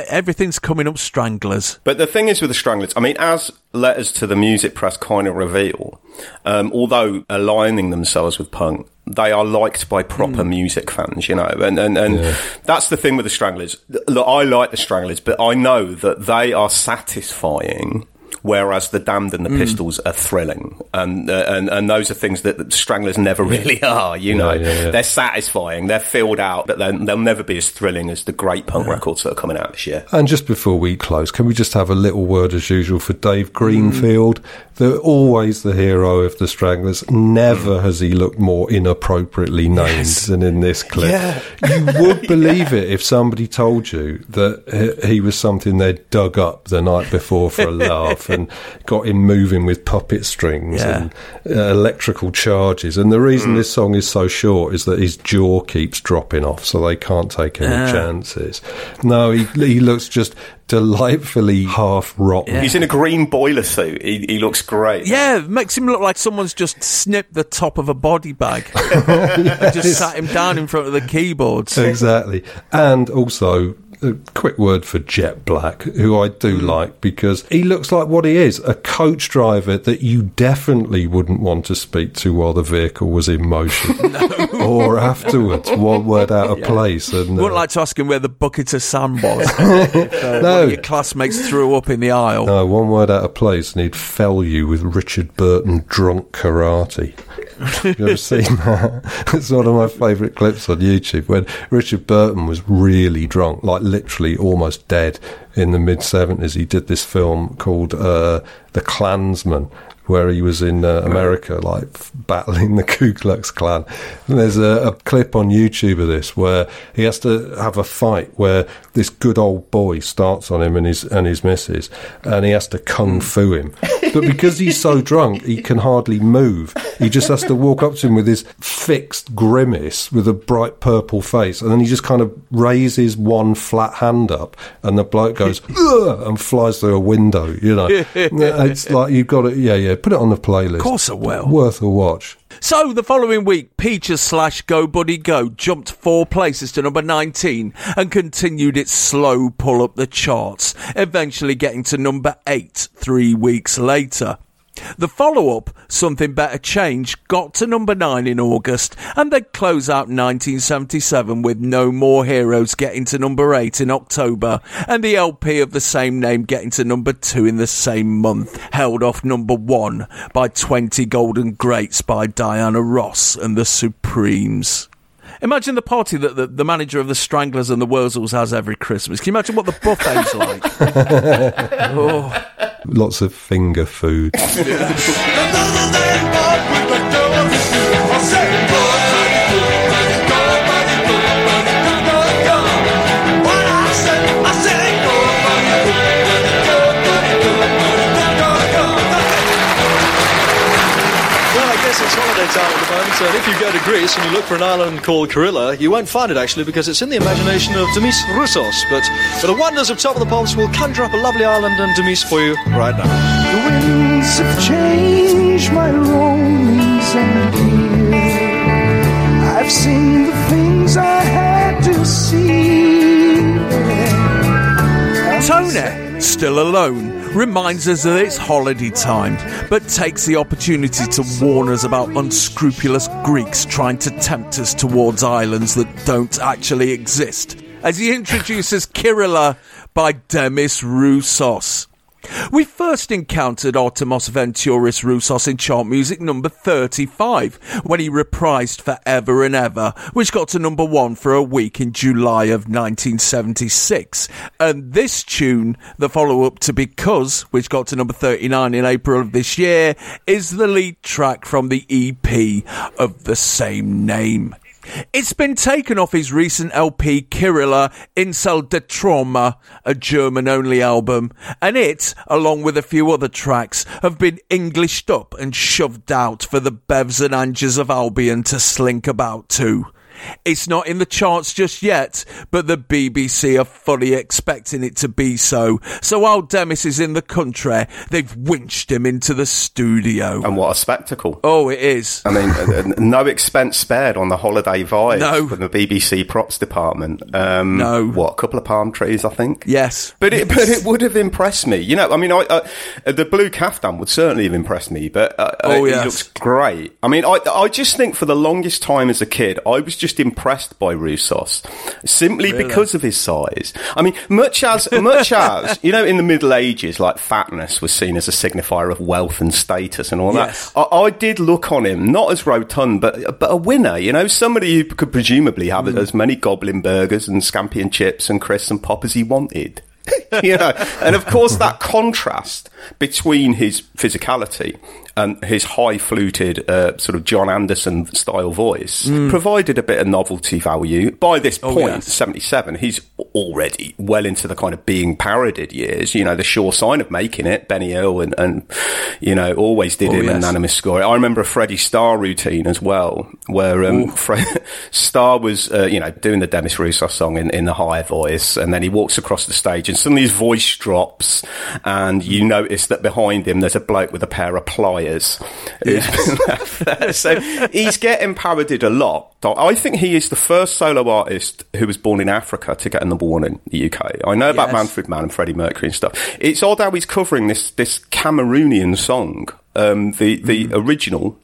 everything's coming up stranglers. But the thing is with the Stranglers, I mean, as letters to the music press kind of reveal, um, although aligning themselves with punk, they are liked by proper music fans, you know, and and, and that's the thing with the Stranglers. Look, I like the Stranglers, but I know that they are satisfying. Whereas the Damned and the Mm. Pistols are thrilling, and uh, and and those are things that the Stranglers never really are. You know, yeah, yeah. they're satisfying, they're filled out, but then they'll never be as thrilling as the great punk records that are coming out this year. And just before we close, can we just have a little word as usual for Dave Greenfield? The always the hero of the Stranglers. Never has he looked more inappropriately named than in this clip. Yeah. You would believe it if somebody told you that he was something they'd dug up the night before for a laugh and got him moving with puppet strings Yeah. and uh, electrical charges. And the reason this song is so short is that his jaw keeps dropping off, so they can't take any Ah. chances. No, he, he looks just delightfully half rotten. He's in a green boiler suit. He, he looks great. Yeah, it makes him look like someone's just snipped the top of a body bag, and just sat him down in front of the keyboards. Exactly. And also, a quick word for Jet Black, who I do like because he looks like what he is a coach driver that you definitely wouldn't want to speak to while the vehicle was in motion or afterwards, one word out of place. And, Wouldn't uh, like to ask him where the bucket of sand was. If, uh, No. your classmates threw up in the aisle. No, one word out of place, and he'd fell you with Richard Burton drunk karate. Have you ever seen that? It's one of my favourite clips on YouTube when Richard Burton was really drunk, like literally almost dead in the mid 70s. He did this film called uh, The Klansman. Where he was in uh, America, like f- battling the Ku Klux Klan. And there's a, a clip on YouTube of this where he has to have a fight where this good old boy starts on him and his and his missus, and he has to kung fu him. But because he's so drunk, he can hardly move. He just has to walk up to him with this fixed grimace with a bright purple face, and then he just kind of raises one flat hand up, and the bloke goes and flies through a window. You know, it's like you've got it. Yeah, yeah. Put it on the playlist. Of course I will. Worth a watch. So the following week, Peaches slash Go Buddy Go jumped four places to number 19 and continued its slow pull up the charts, eventually getting to number 8 three weeks later. The follow up, Something Better Change, got to number 9 in August, and they'd close out 1977 with No More Heroes getting to number 8 in October, and the LP of the same name getting to number 2 in the same month, held off number 1 by 20 Golden Greats by Diana Ross and the Supremes. Imagine the party that the, the manager of the Stranglers and the Wurzels has every Christmas. Can you imagine what the buffet's like? oh. Lots of finger food. Well, I guess holiday time at the moment, and if you go to Greece and you look for an island called Kyrila, you won't find it actually because it's in the imagination of Demis Roussos. But for the wonders of Top of the Pops, we'll conjure up a lovely island and Demis for you right now. The winds have changed my roamings and gear. I've seen the things I had to see. Tony, still alone, reminds us that it's holiday time, but takes the opportunity to warn us about unscrupulous Greeks trying to tempt us towards islands that don't actually exist, as he introduces Kyrila by Demis Roussos. We first encountered Artemios Ventouris Roussos in chart music number 35 when he reprised Forever and Ever, which got to number one for a week in July of 1976. And this tune, the follow up to Because, which got to number 39 in April of this year, is the lead track from the EP of the same name. It's been taken off his recent LP Kyrila Insel der Träume, a German only album, and it, along with a few other tracks, have been Englished up and shoved out for the Bevs and Angers of Albion to slink about to. It's not in the charts just yet, but the BBC are fully expecting it to be so. So while Demis is in the country, they've winched him into the studio. And what a spectacle. Oh, it is. I mean, uh, uh, no expense spared on the holiday vibe No. from the BBC props department. Um, No. What, a couple of palm trees, I think? Yes. But it, but it would have impressed me. You know, I mean, I, uh, the blue caftan would certainly have impressed me, but uh, Oh, he yes. looks great. I mean, I, I just think for the longest time as a kid, I was just impressed by Roussos simply Really? because of his size. I mean, much as, much as, you know, in the Middle Ages, like fatness was seen as a signifier of wealth and status and all Yes. that. I, I did look on him, not as rotund, but, but a winner, you know, somebody who could presumably have Mm. as many goblin burgers and scampi and chips and crisps and pop as he wanted. you know, and of course that contrast between his physicality and his high fluted uh, sort of Jon Anderson style voice provided a bit of novelty value. By this Mm. Oh, yes. 77, he's already well into the kind of being parodied years. You know, the sure sign of making it, Benny Hill and, and you know, always did Oh, him yes. unanimous score. I remember a Freddie Starr routine as well, where um, Fre- Starr was, uh, you know, doing the Demis Roussos song in, in the high voice, and then he walks across the stage, and suddenly his voice drops, and you notice that behind him there's a bloke with a pair of pliers who's been left there. So he's getting parodied a lot. I think he is the first solo artist who was born in Africa to get a number one in the UK. I know about Yes. Manfred Mann and Freddie Mercury and stuff. It's odd how he's covering this this Cameroonian song. Um, the the original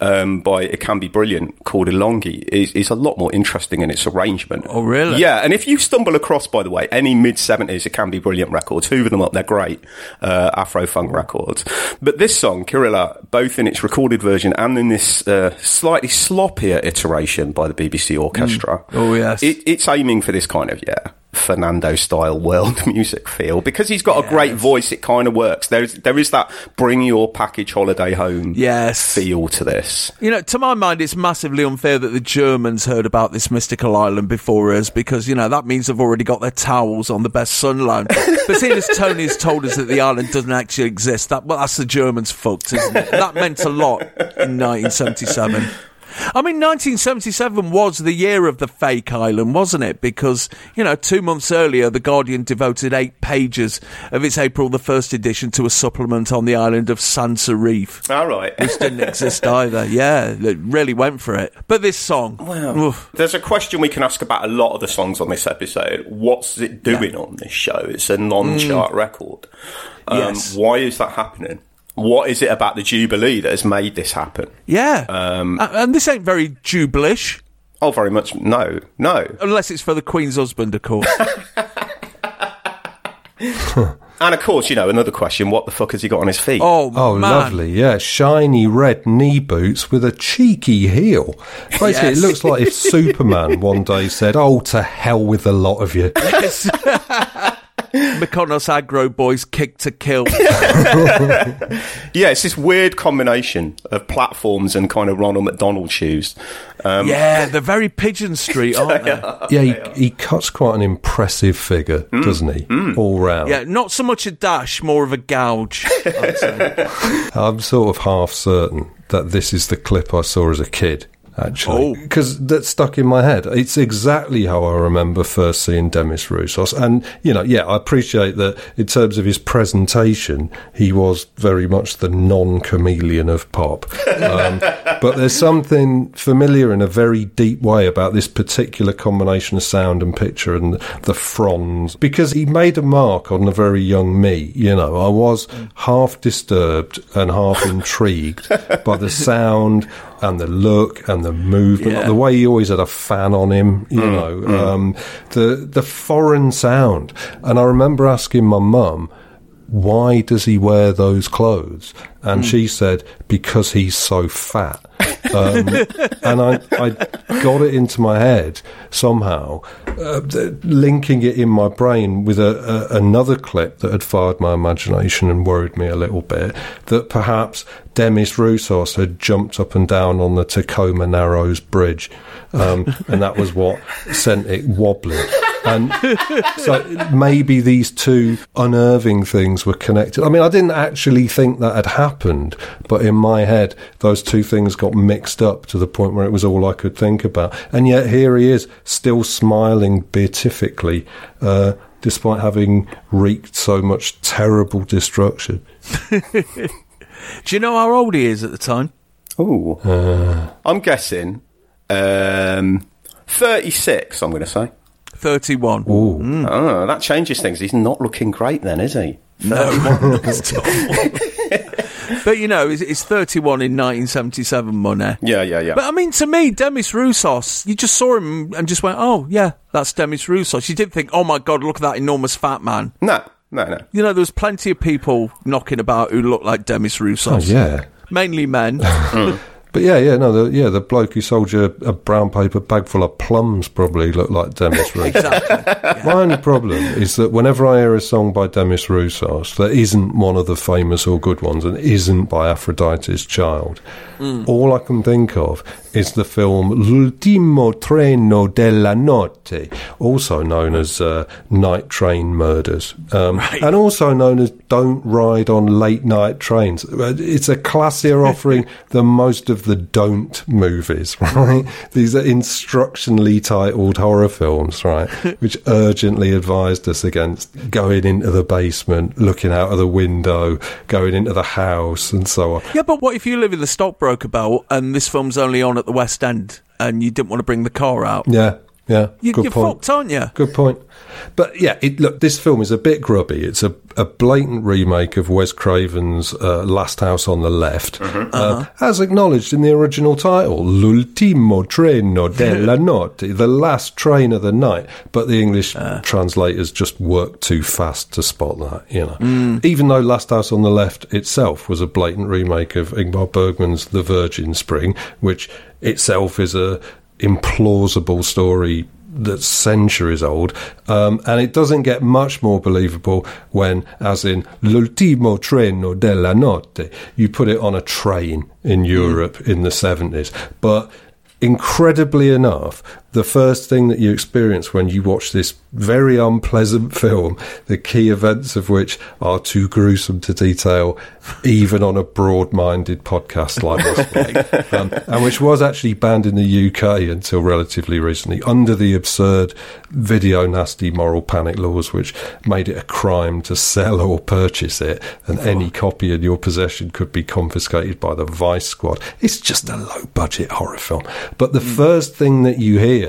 um, by Ekambi Brillant called Ilongi is, is a lot more interesting in its arrangement. Oh, really? Yeah, and if you stumble across, by the way, any mid 70s Ekambi Brillant records, hoover them up, they're great uh, Afro funk records. But this song, Kyrila, both in its recorded version and in this uh, slightly sloppier iteration by the BBC Orchestra, Oh, yes. it, it's aiming for this kind of, yeah. Fernando style world music feel because he's got a great voice. It kind of works. There's there is that bring your package holiday home Yes. feel to this. You know, to my mind, it's massively unfair that the Germans heard about this mystical island before us because, you know, that means they've already got their towels on the best sun lounge. but seeing as Tony has told us that the island doesn't actually exist, that well, that's the Germans fucked, isn't it? That meant a lot in 1977. I mean, 1977 was the year of the fake island, wasn't it? Because, you know, two months earlier, The Guardian devoted eight pages of its April the 1st edition to a supplement on the island of San Serriffe All right. which didn't exist either. Yeah, it really went for it. But this song, oof, There's a question we can ask about a lot of the songs on this episode. What's it doing on this show? It's a non-chart record. Um, Yes. Why is that happening? What is it about the Jubilee that has made this happen? yeah, Um, and this ain't very Jubilish. Oh, very much no, no. unless it's for the Queen's husband, of course. And of course, you know, another question: What the fuck has he got on his feet? Oh, Oh, man. lovely. Yeah, shiny red knee boots with a cheeky heel. Basically, Yes. it looks like if Superman one day said, Oh, to hell with the lot of you. Yes. Mykonos aggro boys kick to kill. Yeah, it's this weird combination of platforms and kind of Ronald McDonald shoes. Um, yeah, they're very Pigeon Street, aren't they? Yeah, he, he cuts quite an impressive figure, doesn't he? All round. Yeah, not so much a dash, more of a gouge. I'd say. I'm sort of half certain that this is the clip I saw as a kid. Actually, Oh. because that stuck in my head. It's exactly how I remember first seeing Demis Roussos, and you know, yeah, I appreciate that in terms of his presentation, he was very much the non-chameleon of pop. Um, but there's something familiar in a very deep way about this particular combination of sound and picture and the fronds, because he made a mark on a very young me. You know, I was half disturbed and half intrigued by the sound and the look and the movement, Yeah. the way he always had a fan on him, you know, um, the the foreign sound. And I remember asking my mum, why does he wear those clothes? And she said, because he's so fat. Um, and I, I got it into my head somehow, uh, th- linking it in my brain with a, a, another clip that had fired my imagination and worried me a little bit. That perhaps Demis Roussos had jumped up and down on the Tacoma Narrows Bridge, um, and that was what sent it wobbling. And so maybe these two unnerving things were connected. I mean, I didn't actually think that had happened, but in my head, those two things got mixed up to the point where it was all I could think about. And yet here he is, still smiling beatifically, uh, despite having wreaked so much terrible destruction. Do you know how old he is at the time? Oh, Uh, I'm guessing um, 36, I'm going to say. 31. Ooh. Oh, that changes things. He's not looking great then, is he? No. but you know, it's, it's 31 in 1977 money. Yeah, yeah, yeah. But I mean, to me, Demis Roussos, you just saw him and just went, oh, yeah, that's Demis Roussos. You didn't think, oh my God, look at that enormous fat man. no, no, no. You know, there was plenty of people knocking about who looked like Demis oh, Roussos. yeah. Mainly men. Hmm. But yeah, yeah, no, the, yeah, the bloke who sold you a brown paper bag full of plums probably looked like Demis Roussos. exactly. My only problem is that whenever I hear a song by Demis Roussos that isn't one of the famous or good ones and isn't by Aphrodite's Child, all I can think of is the film L'ultimo treno della notte, also known as uh, Night Train Murders, um, and also known as Don't Ride on Late Night Trains. It's a classier offering than most of the don't movies, right? These are instructionally titled horror films, right? Which urgently advised us against going into the basement, looking out of the window, going into the house, and so on. yeah, but what if you live in the stockbroker belt and this film's only on at the West End and you didn't want to bring the car out? Yeah, yeah. You, good you're point. fucked, aren't you? Good point. But yeah, it, look, this film is a bit grubby. It's a, a blatant remake of Wes Craven's uh, Last House on the Left, uh, as acknowledged in the original title, L'ultimo treno della notte, the last train of the night. But the English translators just worked too fast to spot that, you know. Even though Last House on the Left itself was a blatant remake of Ingmar Bergman's The Virgin Spring, which itself is a implausible story that's centuries old, um, and it doesn't get much more believable when, as in l'ultimo treno della notte, you put it on a train in Europe in the seventies. But incredibly enough, the first thing that you experience when you watch this very unpleasant film, the key events of which are too gruesome to detail, even on a broad-minded podcast like this one, um, and which was actually banned in the UK until relatively recently under the absurd video nasty moral panic laws, which made it a crime to sell or purchase it, and any copy in your possession could be confiscated by the Vice Squad. It's just a low-budget horror film. But the first thing that you hear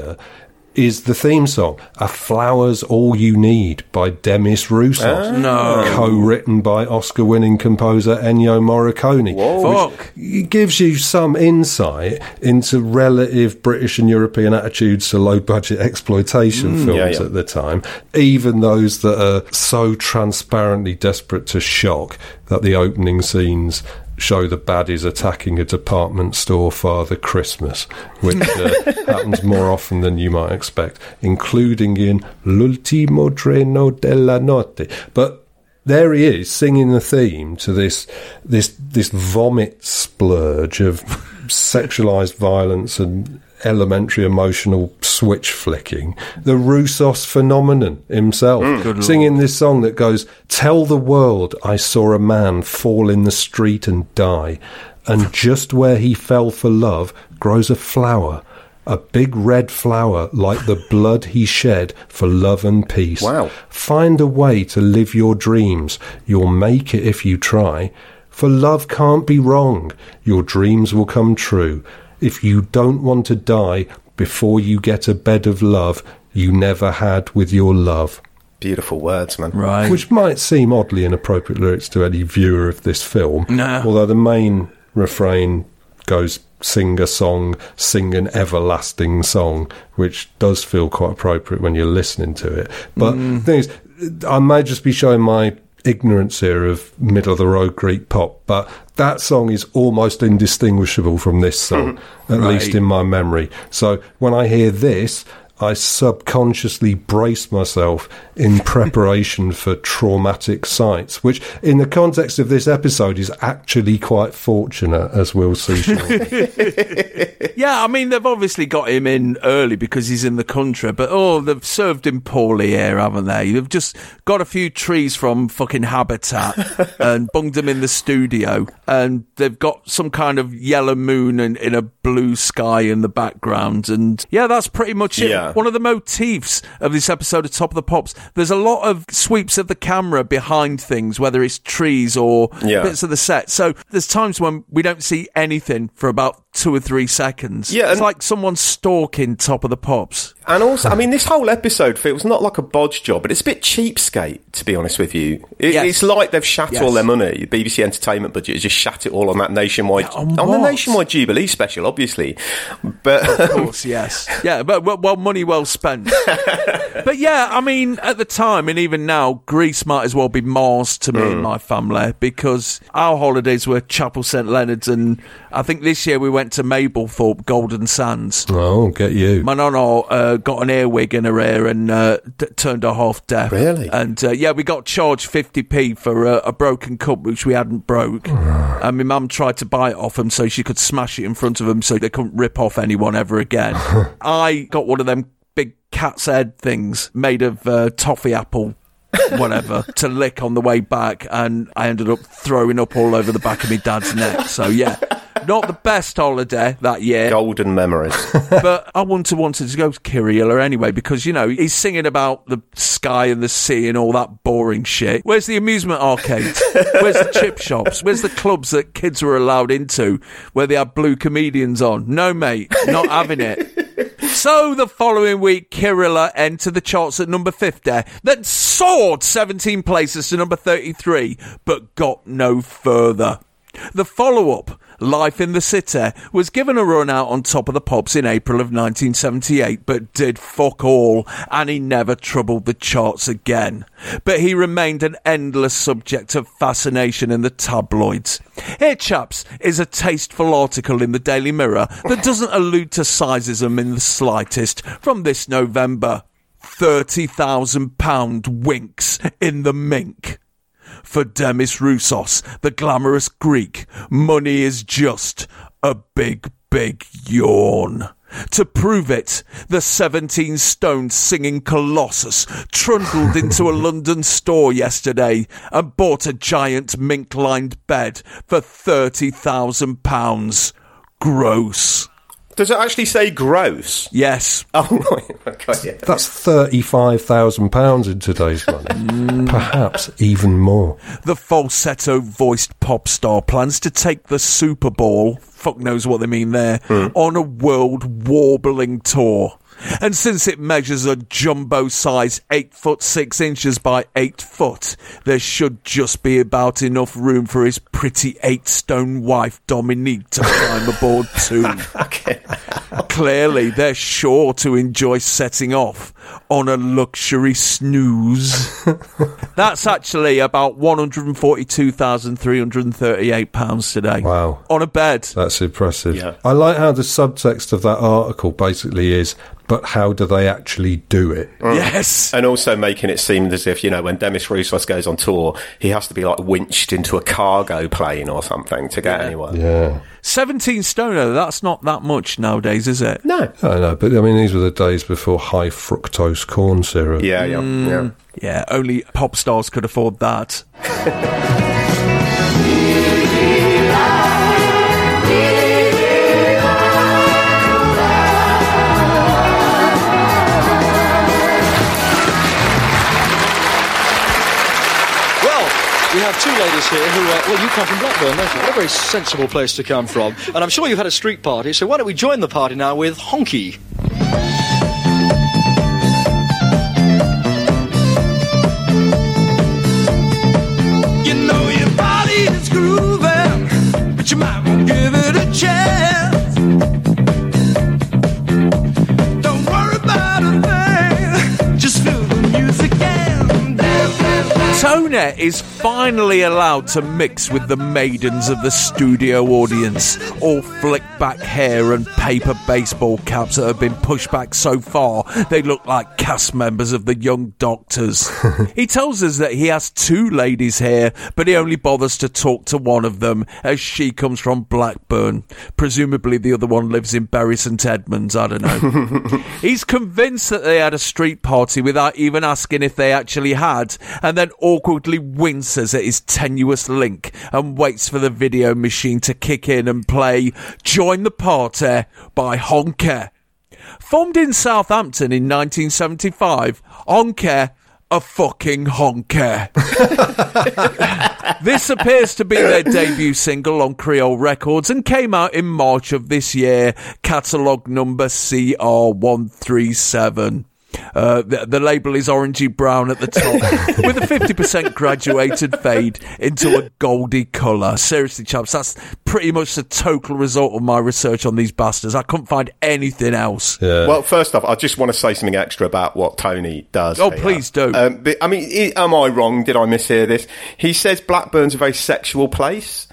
is the theme song, A Flower's All You Need by Demis Roussos. Ah. No. Co-written by Oscar-winning composer Ennio Morricone. Fuck. It gives you some insight into relative British and European attitudes to low-budget exploitation mm, films yeah, yeah. at the time, even those that are so transparently desperate to shock that the opening scenes show the baddies attacking a department store Father Christmas, which uh, happens more often than you might expect, including in L'ultimo treno della notte. But there he is singing the theme to this this this vomit splurge of sexualized violence and elementary emotional switch flicking the Roussos phenomenon himself mm. singing this song that goes tell the world I saw a man fall in the street and die and just where he fell for love grows a flower a big red flower like the blood he shed for love and peace Wow. Find a way to live your dreams. You'll make it if you try. For love can't be wrong. Your dreams will come true. If you don't want to die before you get a bed of love you never had with your love. Beautiful words, man. Right. Which might seem oddly inappropriate lyrics to any viewer of this film. No. Although the main refrain goes sing a song, sing an everlasting song, which does feel quite appropriate when you're listening to it. But mm. the thing is, I may just be showing my ignorance here of middle of the road Greek pop, but that song is almost indistinguishable from this song, at Right. least in my memory. So when I hear this, I subconsciously brace myself in preparation for traumatic sights, which, in the context of this episode, is actually quite fortunate, as we'll see. Yeah, I mean, they've obviously got him in early because he's in the country, but oh, they've served him poorly here, haven't they? They've just got a few trees from fucking Habitat and bunged him in the studio, and they've got some kind of yellow moon and in a blue sky in the background, and yeah, that's pretty much it. Yeah. One of the motifs of this episode of Top of the Pops, there's a lot of sweeps of the camera behind things, whether it's trees or Yeah. bits of the set. So there's times when we don't see anything for about two or three seconds. Yeah, it's like someone stalking Top of the Pops. And also, I mean, this whole episode feels not like a bodge job, but it's a bit cheapskate, to be honest with you. It, Yes. It's like they've shat Yes. all their money. The BBC entertainment budget has just shat it all on that nationwide, on on the nationwide Jubilee special, obviously. But Of course, yes. Yeah, but well, well money well spent. but yeah, I mean, at the time and even now, Greece might as well be Mars to me and hmm. my family because our holidays were Chapel St Leonard's, and I think this year we went to Mablethorpe, Golden Sands. oh, get you. My nana uh, got an earwig in her ear and uh, d- turned her half deaf. Really? And uh, yeah, we got charged 50p for uh, a broken cup which we hadn't broke. and my mum tried to buy it off him so she could smash it in front of him so they couldn't rip off anyone ever again. I got one of them big cat's head things made of uh, toffee apple. whatever to lick on the way back and I ended up throwing up all over the back of my dad's neck so yeah not the best holiday that year golden memories. but I wanted wanted to go to Kyrila anyway because you know he's singing about the sky and the sea and all that boring shit. Where's the amusement arcades? Where's the chip shops? Where's the clubs that kids were allowed into where they had blue comedians on? No, mate, not having it. So the following week, Kyrila entered the charts at number 50, then soared 17 places to number 33, but got no further. The follow up, Life in the City, was given a run out on top of the pops in April of 1978, but did fuck all, and he never troubled the charts again. But he remained an endless subject of fascination in the tabloids. Here, chaps, is a tasteful article in the Daily Mirror that doesn't allude to sizeism in the slightest from this November. £30,000 winks in the mink. For Demis Roussos, the glamorous Greek, money is just a big, big yawn. To prove it, the 17 stone singing colossus trundled into a London store yesterday and bought a giant mink lined bed for £30,000. Gross. Does it actually say gross? Yes. Oh, right. Okay, yeah. That's £35,000 in today's money. Mm. Perhaps even more. The falsetto voiced pop star plans to take the Super Bowl, fuck knows what they mean there, hmm. on a world warbling tour. And since it measures a jumbo size 8 foot 6 inches by 8 foot, there should just be about enough room for his pretty 8 stone wife Dominique to climb aboard too. Clearly, they're sure to enjoy setting off on a luxury snooze. That's actually about £142,338 today. Wow. On a bed. That's impressive. Yeah. I like how the subtext of that article basically is, but how do they actually do it? Mm. Yes. And also making it seem as if, you know, when Demis Roussos goes on tour, he has to be like winched into a cargo plane or something to get anywhere. Yeah. 17 stoner, that's not that much nowadays, is it? No. I know, but I mean, these were the days before high fructose corn syrup. Yeah, yeah, yeah. Mm. Yeah, only pop stars could afford that. two ladies here who, uh, well, you come from Blackburn, don't you? What a very sensible place to come from. And I'm sure you've had a street party, so why don't we join the party now with Honky? Brunette is finally allowed to mix with the maidens of the studio audience. All flicked back hair and paper baseball caps that have been pushed back so far, they look like cast members of the Young Doctors. he tells us that he has two ladies here, but he only bothers to talk to one of them as she comes from Blackburn. Presumably the other one lives in Bury St Edmunds, I don't know. He's convinced that they had a street party without even asking if they actually had, and then awkwardly winces at his tenuous link and waits for the video machine to kick in and play Join the Party by Honker. Formed in Southampton in 1975, Honker a fucking honker. this appears to be their debut single on Creole Records and came out in March of this year, catalogue number CR137. Uh, the, the label is orangey brown at the top with a 50% graduated fade into a goldy colour. Seriously, chaps, that's pretty much the total result of my research on these bastards. I couldn't find anything else. Well, first off, I just want to say something extra about what Tony does. Oh, here. please do. Um, but, I mean, am I wrong? Did I mishear this? He says Blackburn's a very sexual place.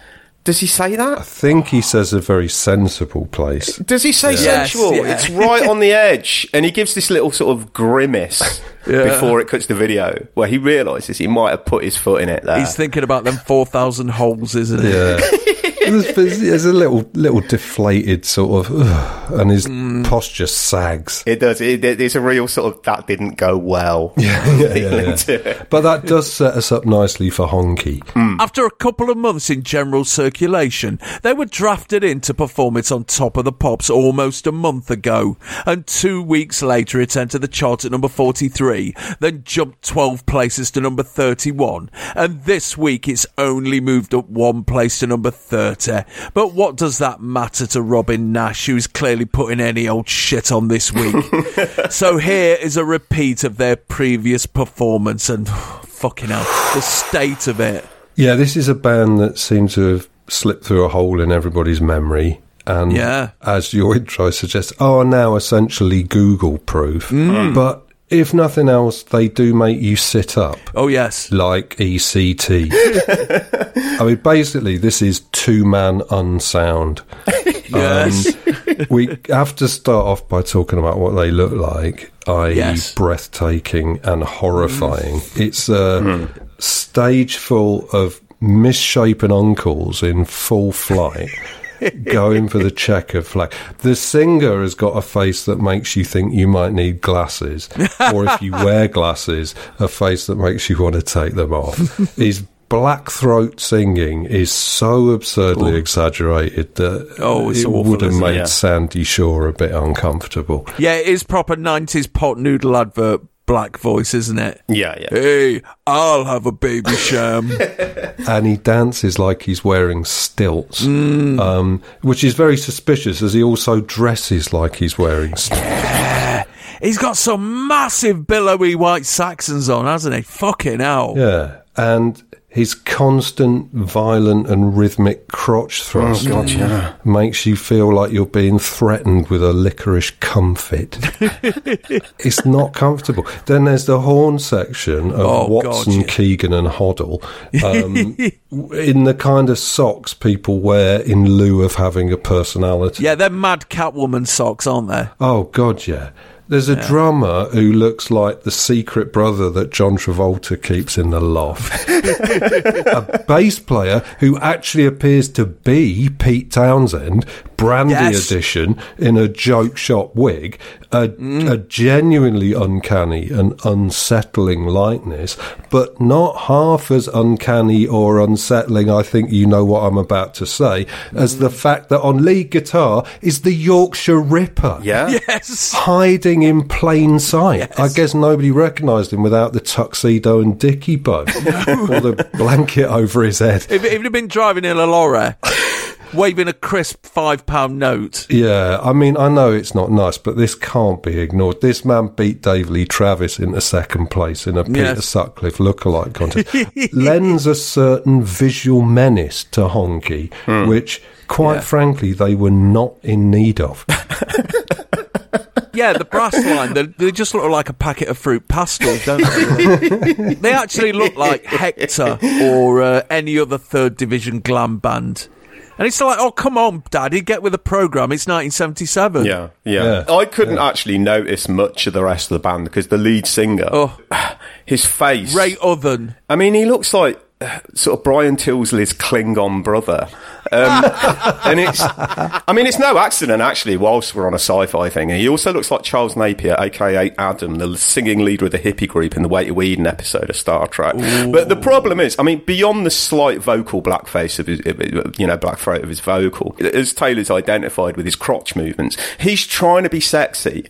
Does he say that? I think he says a very sensible place. Does he say Yes, sensual? yeah. It's right on the edge, and he gives this little sort of grimace Yeah. before it cuts the video, where he realises he might have put his foot in it. There, He's thinking about them 4,000 holes, isn't he? Yeah. there's, there's a little little deflated sort of, "Ugh," and his hmm. posture sags. It does. It, it- it's a real sort of that didn't go well. Yeah, yeah, yeah, yeah. But that does set us up nicely for Honky. Hmm. After a couple of months in general circulation, they were drafted in to perform it on Top of the Pops almost a month ago. And two weeks later, it entered the chart at number 43, then jumped 12 places to number 31. And this week, it's only moved up one place to number 30. But what does that matter to Robin Nash, who's clearly putting any old shit on this week? so here is a repeat of their previous performance, and fucking hell, the state of it. Yeah, this is a band that seems to have slipped through a hole in everybody's memory. And Yeah. as your intro suggests, are now essentially Google proof. Mm. But if nothing else, they do make you sit up. Oh, yes. Like ECT. I mean, basically, this is two man unsound. Yes. Um, we have to start off by talking about what they look like, i.e., Yes. breathtaking and horrifying. It's a stage full of misshapen uncles in full flight. going for the checker flag. The singer has got a face that makes you think you might need glasses, or if you wear glasses, a face that makes you want to take them off. His black throat singing is so absurdly exaggerated that Oh, it awful, would have it? made Yeah. Sandie Shaw a bit uncomfortable. Yeah, it is proper 90s pot noodle advert black voice, isn't it? Yeah, yeah. Hey, I'll have a baby sham. and he dances like he's wearing stilts, Mm. um, which is very suspicious as he also dresses like he's wearing stilts. He's got some massive billowy white Saxons on, hasn't he? Fucking hell. Yeah, and his constant violent and rhythmic crotch thrust Oh, God, yeah. makes you feel like you're being threatened with a licorice comfit. it's not comfortable. Then there's the horn section of Oh, God, Watson, yeah. Keegan, and Hoddle um, in the kind of socks people wear in lieu of having a personality. Yeah, they're mad Catwoman socks, aren't they? Oh God, yeah. There's a drummer who looks like the secret brother that John Travolta keeps in the loft. a bass player who actually appears to be Pete Townshend, Brandy Yes. edition, in a joke shop wig. A, Mm. a genuinely uncanny and unsettling likeness, but not half as uncanny or unsettling. I think you know what I'm about to say, as Mm. the fact that on lead guitar is the Yorkshire Ripper Yeah. Yes. hiding in plain sight. I guess nobody recognised him without the tuxedo and dicky bow or the blanket over his head. If, if he'd have been driving in a lorry, waving a crisp five pound note. Yeah, I mean, I know it's not nice, but this can't be ignored. This man beat Dave Lee Travis into second place in a Peter Yes. Sutcliffe lookalike contest. Lends a certain visual menace to Honky, hmm. which, quite Yeah. frankly, they were not in need of. Yeah, the brass line, they, they just look like a packet of fruit pastels, don't they? they actually look like Hector or uh, any other third division glam band. And it's like, oh, come on, Daddy, get with the program. It's 1977. Yeah, yeah. I couldn't actually notice much of the rest of the band because the lead singer, Oh. his face. Ray Oven. I mean, he looks like uh, sort of Brian Tilsley's Klingon brother. Um, and it's, I mean, it's no accident actually. Whilst we're on a sci-fi thing, he also looks like Charles Napier, aka Adam, the singing leader of the hippie group in the Way to Eden episode of Star Trek. But the problem is, I mean, beyond the slight vocal blackface of his, you know, black throat of his vocal, as Taylor's identified with his crotch movements, he's trying to be sexy.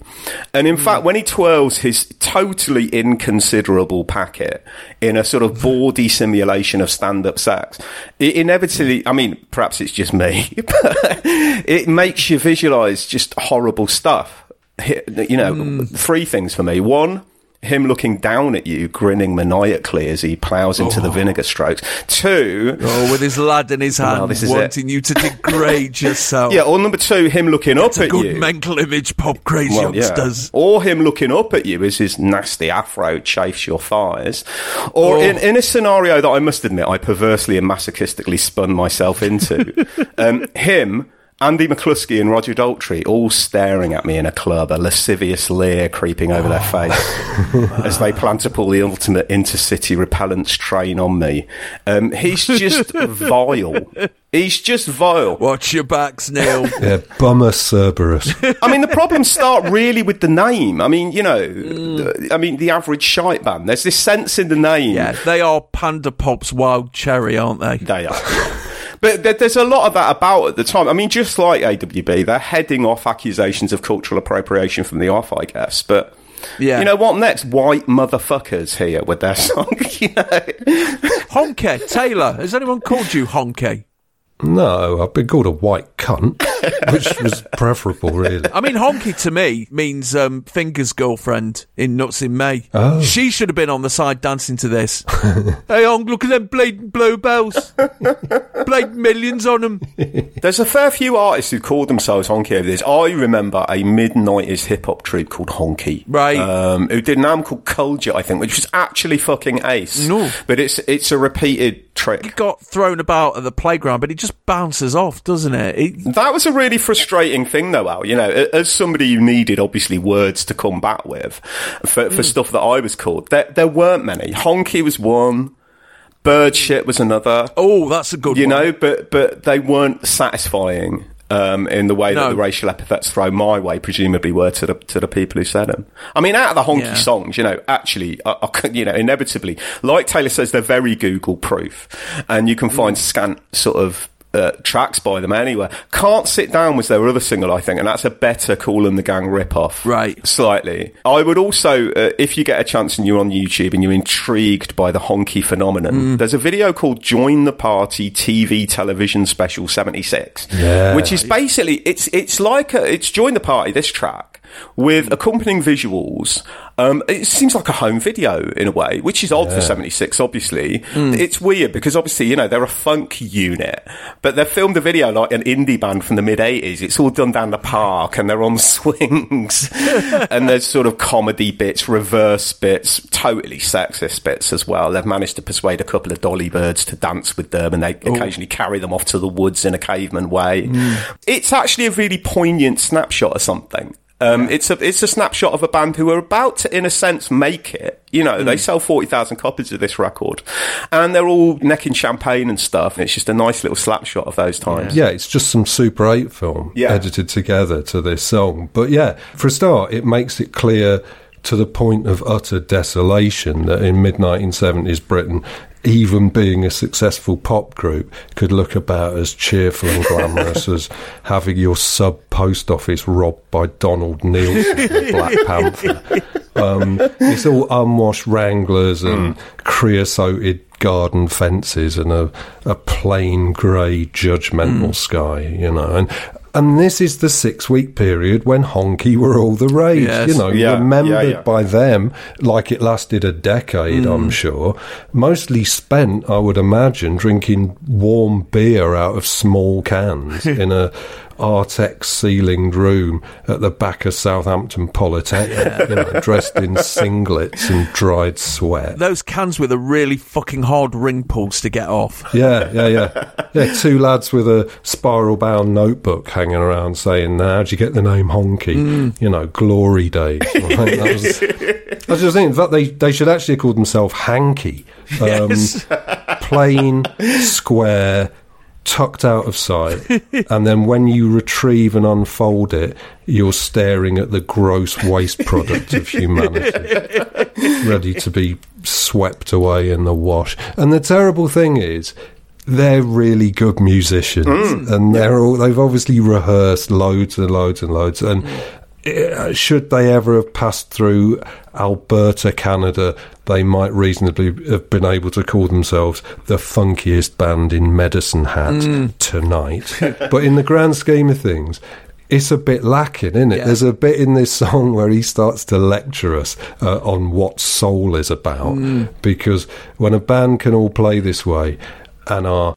And in fact, when he twirls his totally inconsiderable packet in a sort of bawdy simulation of stand-up sex, it inevitably, I mean, perhaps it's just me, but it makes you visualize just horrible stuff. You know, hmm. three things for me. One, him looking down at you, grinning maniacally as he plows into the vinegar strokes. Two, Oh, with his lad in his hand, Well, this is it. wanting you to degrade yourself. yeah, or number two, him looking up It's a at good you. mental image, pop crazy Well, yeah. youngsters. Or him looking up at you as his nasty afro chafes your thighs. Or Oh. in, in a scenario that I must admit I perversely and masochistically spun myself into, um, him. Andy McCluskey and Roger Daltrey all staring at me in a club, a lascivious leer creeping over their face as they plan to pull the ultimate intercity repellents train on me. Um, he's just vile. He's just vile. Watch your backs, Neil. Yeah, bummer Cerberus. I mean, the problems start really with the name. I mean, you know, the- I mean, the average shite band. There's this sense in the name. yeah, they are Panda Pop's Wild Cherry, aren't they? They are. But there's a lot of that about at the time. I mean, just like AWB, they're heading off accusations of cultural appropriation from the off, I guess. But Yeah. you know what? Next, white motherfuckers here with their song. you know, Honky, Taylor. Has anyone called you Honky? No, I've been called a white cunt, which was preferable, really. I mean, honky to me means um, Finger's girlfriend in Nuts in May. Oh. She should have been on the side dancing to this. hey, Honk, look at them blatant bluebells. Blade millions on them. there's a fair few artists who called themselves Honky over this. I remember a mid 90s hip hop troupe called Honky. Right. Um, who did an album called Culture, I think, which was actually fucking ace. No. But it's, it's a repeated trick. It got thrown about at the playground, but it just bounces off, doesn't it? it That was a really frustrating thing, though, Al. You know, as somebody who needed obviously words to come back with for, for hmm. stuff that I was called, there, there weren't many. Honky was one. Bird shit was another. oh, that's a good You one. know, but but they weren't sasatisfying um, in the way No. that the racial epithets thrown my way presumably were to the to the people who said them. I mean, out of the honky Yeah. songs, you know, actually, I, I, you know, inevitably, like Taylor says, they're very Google proof, and you can Mm. find scant sort of. Uh, tracks by them anywhere. Can't Sit Down was their other single, I think, and that's a better Kool and the Gang rip-off. Right. Slightly. I would also, uh, if you get a chance and you're on YouTube and you're intrigued by the honky phenomenon, Mm. there's a video called Join the Party TV Television Special 76. Yeah. Which is basically, it's, it's like a, it's Join the Party, this track, with accompanying visuals. Um, it seems like a home video in a way, which is odd for 76, obviously. It's weird because obviously, you know, they're a funk unit, but they've filmed a video like an indie band from the mid 80s. It's all done down the park and they're on swings and there's sort of comedy bits, reverse bits, totally sexist bits as well. They've managed to persuade a couple of dolly birds to dance with them and they occasionally carry them off to the woods in a caveman way. It's actually a really poignant snapshot of something. Um, It's a it's a snapshot of a band who are about to, in a sense, make it. You know, they sell forty thousand copies of this record, and they're all necking champagne and stuff. And it's just a nice little slapshot of those times. Yeah, it's just some Super 8 film Yeah. edited together to this song. But yeah, for a start, it makes it clear to the point of utter desolation that in mid 1970s Britain, even being a successful pop group could look about as cheerful and glamorous as having your sub post office robbed by Donald Neilson, the Black Panther. Um, it's all unwashed Wranglers and creosoted garden fences and a, a plain grey judgmental hmm. sky, you know. And and this is the six week period when honky were all the rage, Yes. you know, Yeah, remembered yeah, yeah. by them like it lasted a decade, I'm hmm. sure. Mostly spent, I would imagine, drinking warm beer out of small cans in a Artex ceilinged room at the back of Southampton Polytechnic, you know, dressed in singlets and dried sweat. Those cans with a really fucking hard ring pulls to get off. Yeah, yeah, yeah. Yeah, two lads with a spiral bound notebook hanging around saying, How'd you get the name Honky? You know, glory days. Right? That was, I was just thinking, in fact, they, they should actually call themselves Hanky. Um, Yes. plain, square, tucked out of sight. and then when you retrieve and unfold it, you're staring at the gross waste product of humanity ready to be swept away in the wash. And the terrible thing is, they're really good musicians, mm. and they're all they've obviously rehearsed loads and loads and loads. And Uh, should they ever have passed through Alberta, Canada, they might reasonably have been able to call themselves the funkiest band in Medicine Hat mm. tonight. but in the grand scheme of things, it's a bit lacking, isn't it? There's a bit in this song where he starts to lecture us uh, on what soul is about. Mm. Because when a band can all play this way and are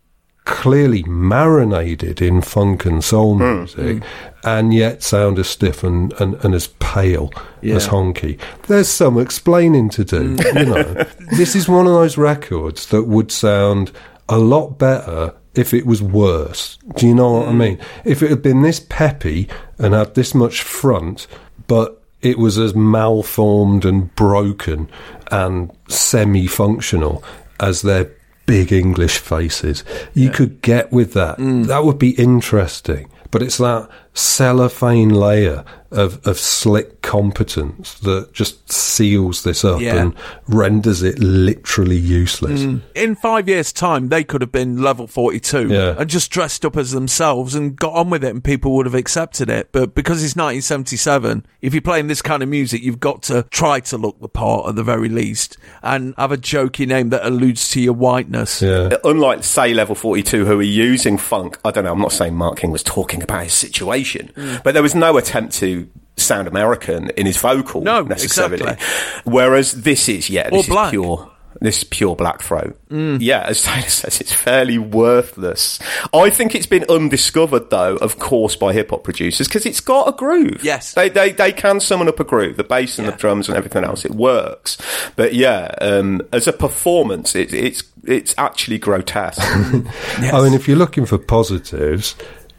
clearly marinated in funk and soul hmm, music hmm. and yet sound as stiff and, and, and as pale as honky, there's some explaining to do. Hmm. You know, this is one of those records that would sound a lot better if it was worse. Do you know what I mean? If it had been this peppy and had this much front, but it was as malformed and broken and semi functional as their big English faces, you could get with that. Mm. That would be interesting. But it's that cellophane layer of, of slick competence that just seals this up Yeah. and renders it literally useless. Mm. In five years' time, they could have been level 42 Yeah. and just dressed up as themselves and got on with it, and people would have accepted it. But because it's 1977, if you're playing this kind of music, you've got to try to look the part at the very least and have a jokey name that alludes to your whiteness. Yeah. Unlike, say, Level 42, who are using funk, I don't know, I'm not saying Mark King was talking about his situation, Mm. but there was no attempt to sound American in his vocal No, necessarily. exactly. Whereas this is, yeah, Or this black. pure. This pure black throat. Mm. Yeah, as Taylor says, it's fairly worthless. I think it's been undiscovered, though, of course, by hip hop producers because it's got a groove. Yes. they, they they can summon up a groove, the bass and the drums and everything else. It works, but yeah, um, as a performance, it, it's it's actually grotesque. I mean, if you're looking for positives,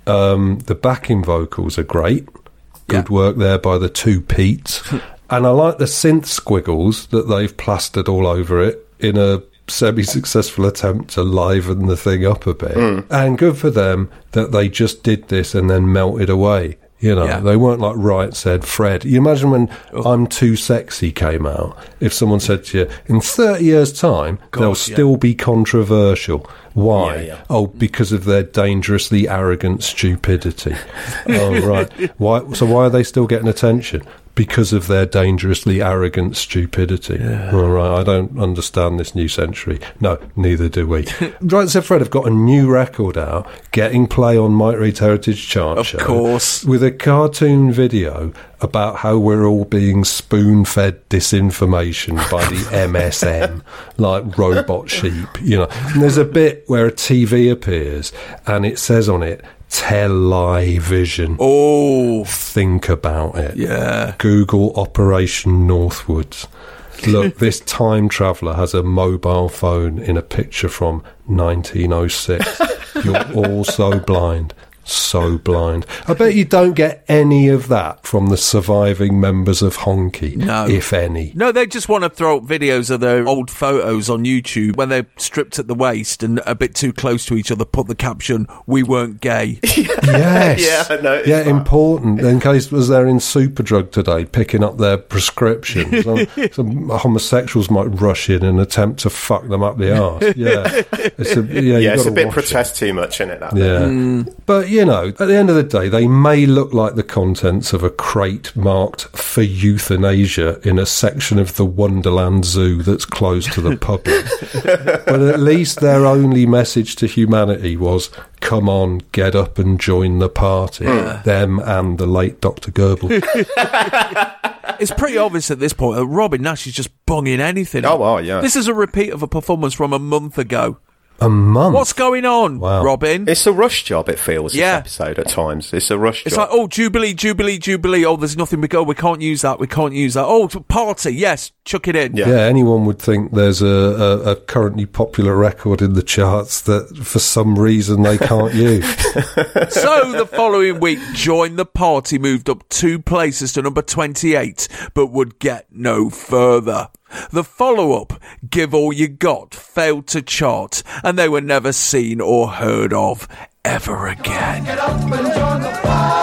um, the backing vocals are great. Good work there by the two Petes. and I like the synth squiggles that they've plastered all over it in a semi successful attempt to liven the thing up a bit. Mm. And good for them that they just did this and then melted away. You know, Yeah. they weren't like Right Said Fred. You imagine when oh. I'm Too Sexy came out, if someone said to you, in 30 years' time, they'll yeah. still be controversial. Why? Yeah. Oh, because of their dangerously arrogant stupidity. oh, right. Why? So why are they still getting attention? Because of their dangerously arrogant stupidity. All right. I don't understand this new century. No, neither do we. right, so Fred have got a new record out, getting play on Mike Read's Heritage Chart Of show, course. with a cartoon video about how we're all being spoon-fed disinformation by the MSM, like robot sheep. You know, and there's a bit where a TV appears and it says on it television. Oh, Think about it. Yeah. Google Operation Northwoods. Look, this time traveller has a mobile phone in a picture from 1906. You're all so blind. So blind. I bet you don't get any of that from the surviving members of Honky, No. if any. No, they just want to throw up videos of their old photos on YouTube when they're stripped at the waist and a bit too close to each other. Put the caption, "We weren't gay." Yes. Yeah, I Yeah, that. important. In case was there in Superdrug today picking up their prescriptions. some, some homosexuals might rush in and attempt to fuck them up the arse. Yeah. It's a, yeah, yeah, it's a bit watch it. protest too much in it. That Yeah. bit. Mm. But yeah, you know, at the end of the day, they may look like the contents of a crate marked for euthanasia in a section of the Wonderland Zoo that's closed to the public. but at least their only message to humanity was come on, get up and join the party. Hmm. Them and the late Dr. Goebbels. It's pretty obvious at this point that Robin Nash is just bunging anything. Oh, oh, yeah. This is a repeat of a performance from a month ago. A month? What's going on, Wow. Robin? It's a rush job, it feels, Yeah. this episode at times. It's a rush It's job. like, oh, Jubilee, Jubilee, Jubilee. Oh, there's nothing we go. We can't use that. We can't use that. Oh, party. Yes, chuck it in. Yeah. Yeah, anyone would think there's a, a, a currently popular record in the charts that for some reason they can't use. so the following week, Join the Party moved up two places to number 28, but would get no further. The follow up, Give All You Got, failed to chart, and they were never seen or heard of ever again. Oh,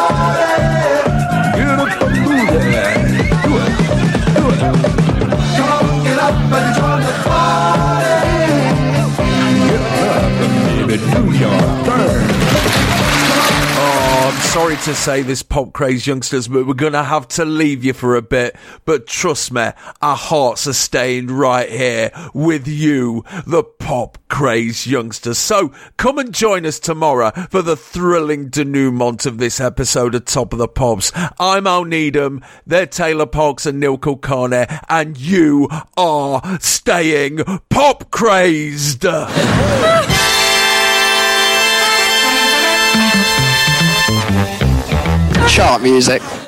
sorry to say this, pop craze youngsters, but we're going to have to leave you for a bit. But trust me, our hearts are staying right here with you, the pop craze youngsters. So come and join us tomorrow for the thrilling denouement of this episode of Top of the Pops. I'm Al Needham, they're Taylor Parkes and Neil Kulkarni, and you are staying pop crazed. Chart music.